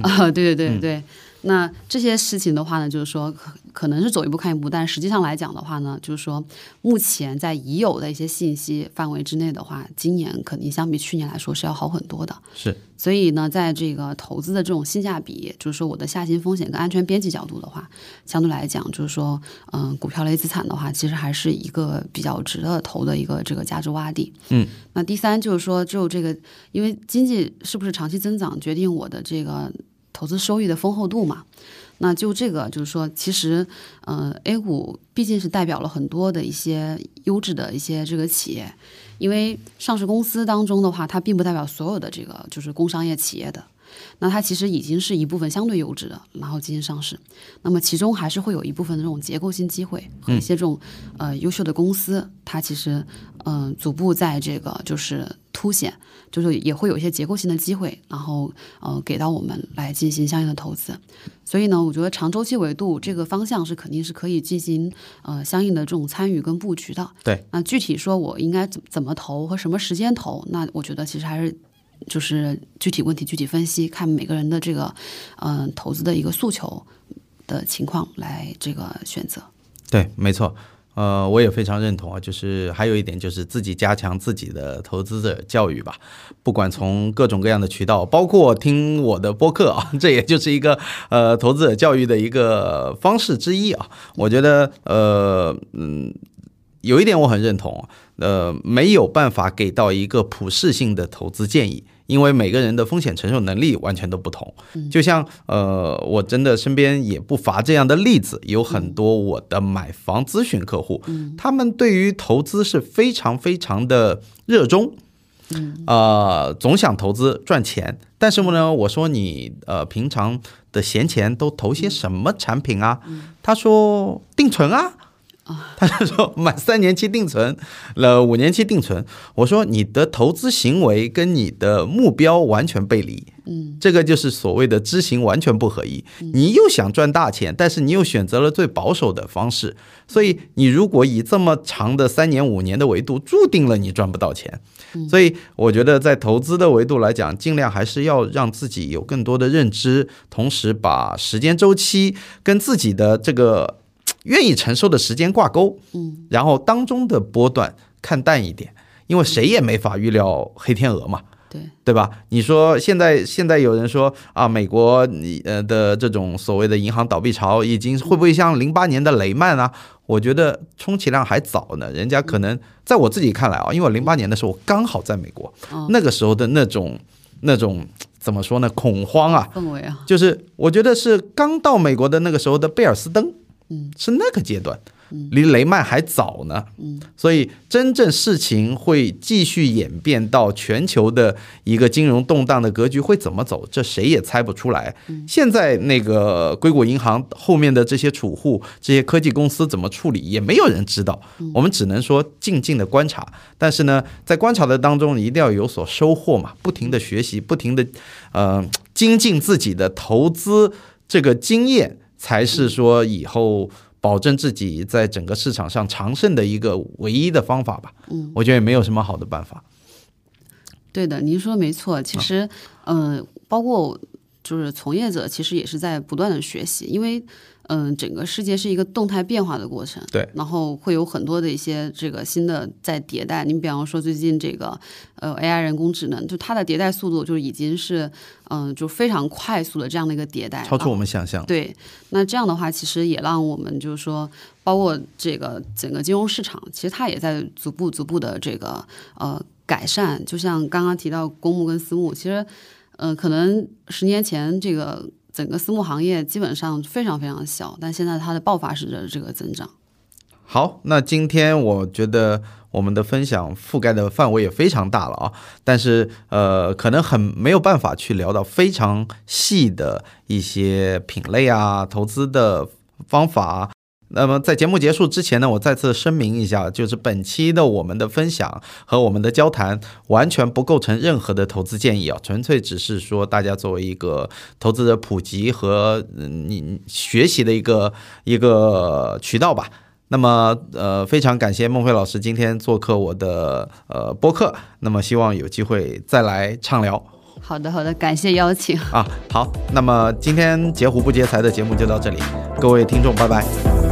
S2: 啊，对对对对。那这些事情的话呢，就是说可可能是走一步看一步，但实际上来讲的话呢，就是说目前在已有的一些信息范围之内的话，今年肯定相比去年来说是要好很多的。
S1: 是，
S2: 所以呢，在这个投资的这种性价比，就是说我的下行风险跟安全边际角度的话，相对来讲，就是说，嗯，股票类资产的话，其实还是一个比较值得投的一个这个价值洼地。
S1: 嗯，
S2: 那第三就是说，就这个，因为经济是不是长期增长，决定我的这个。投资收益的丰厚度嘛，那就这个就是说，其实，呃，A 股毕竟是代表了很多的一些优质的一些这个企业，因为上市公司当中的话，它并不代表所有的这个就是工商业企业的。那它其实已经是一部分相对优质的，然后进行上市。那么其中还是会有一部分的这种结构性机会和一些这种呃优秀的公司，它其实嗯逐步在这个就是凸显，就是也会有一些结构性的机会，然后呃给到我们来进行相应的投资。所以呢，我觉得长周期维度这个方向是肯定是可以进行呃相应的这种参与跟布局的。
S1: 对，
S2: 那具体说我应该怎怎么投和什么时间投，那我觉得其实还是。就是具体问题具体分析，看每个人的这个，嗯，投资的一个诉求的情况来这个选择。
S1: 对，没错，呃，我也非常认同啊。就是还有一点，就是自己加强自己的投资者教育吧。不管从各种各样的渠道，包括听我的播客啊，<laughs> 这也就是一个呃投资者教育的一个方式之一啊。我觉得，呃，嗯。有一点我很认同，呃，没有办法给到一个普适性的投资建议，因为每个人的风险承受能力完全都不同。就像呃，我真的身边也不乏这样的例子，有很多我的买房咨询客户，他们对于投资是非常非常的热衷。呃，总想投资赚钱，但是呢，我说你呃，平常的闲钱都投些什么产品啊？他说定存啊。<laughs> 他就说买三年期定存，了五年期定存。我说你的投资行为跟你的目标完全背离，嗯，这个就是所谓的知行完全不合一。你又想赚大钱，但是你又选择了最保守的方式，所以你如果以这么长的三年五年的维度，注定了你赚不到钱。所以我觉得在投资的维度来讲，尽量还是要让自己有更多的认知，同时把时间周期跟自己的这个。愿意承受的时间挂钩，嗯，然后当中的波段看淡一点，因为谁也没法预料黑天鹅嘛，
S2: 对
S1: 对吧？你说现在现在有人说啊，美国你呃的这种所谓的银行倒闭潮，已经会不会像零八年的雷曼啊？我觉得充其量还早呢，人家可能在我自己看来啊，因为我零八年的时候我刚好在美国，那个时候的那种那种怎么说呢？恐慌啊，
S2: 氛围啊，
S1: 就是我觉得是刚到美国的那个时候的贝尔斯登。嗯，是那个阶段，离雷曼还早呢。嗯，所以真正事情会继续演变到全球的一个金融动荡的格局会怎么走，这谁也猜不出来。现在那个硅谷银行后面的这些储户、这些科技公司怎么处理，也没有人知道。我们只能说静静的观察。但是呢，在观察的当中，你一定要有所收获嘛，不停的学习，不停的呃精进自己的投资这个经验。才是说以后保证自己在整个市场上长胜的一个唯一的方法吧。嗯，我觉得也没有什么好的办法。
S2: 对的，您说的没错。其实，嗯，包括就是从业者，其实也是在不断的学习，因为。嗯，整个世界是一个动态变化的过程，
S1: 对，
S2: 然后会有很多的一些这个新的在迭代。你比方说最近这个呃 AI 人工智能，就它的迭代速度就已经是嗯就非常快速的这样的一个迭代，
S1: 超出我们想象。
S2: 对，那这样的话，其实也让我们就是说，包括这个整个金融市场，其实它也在逐步逐步的这个呃改善。就像刚刚提到公募跟私募，其实嗯可能十年前这个。整个私募行业基本上非常非常小，但现在它的爆发式的这个增长。
S1: 好，那今天我觉得我们的分享覆盖的范围也非常大了啊，但是呃，可能很没有办法去聊到非常细的一些品类啊，投资的方法。那么在节目结束之前呢，我再次声明一下，就是本期的我们的分享和我们的交谈完全不构成任何的投资建议啊，纯粹只是说大家作为一个投资者普及和你学习的一个一个渠道吧。那么呃，非常感谢孟非老师今天做客我的呃播客，那么希望有机会再来畅聊。
S2: 好的好的，感谢邀请
S1: 啊。好，那么今天截胡不截财的节目就到这里，各位听众，拜拜。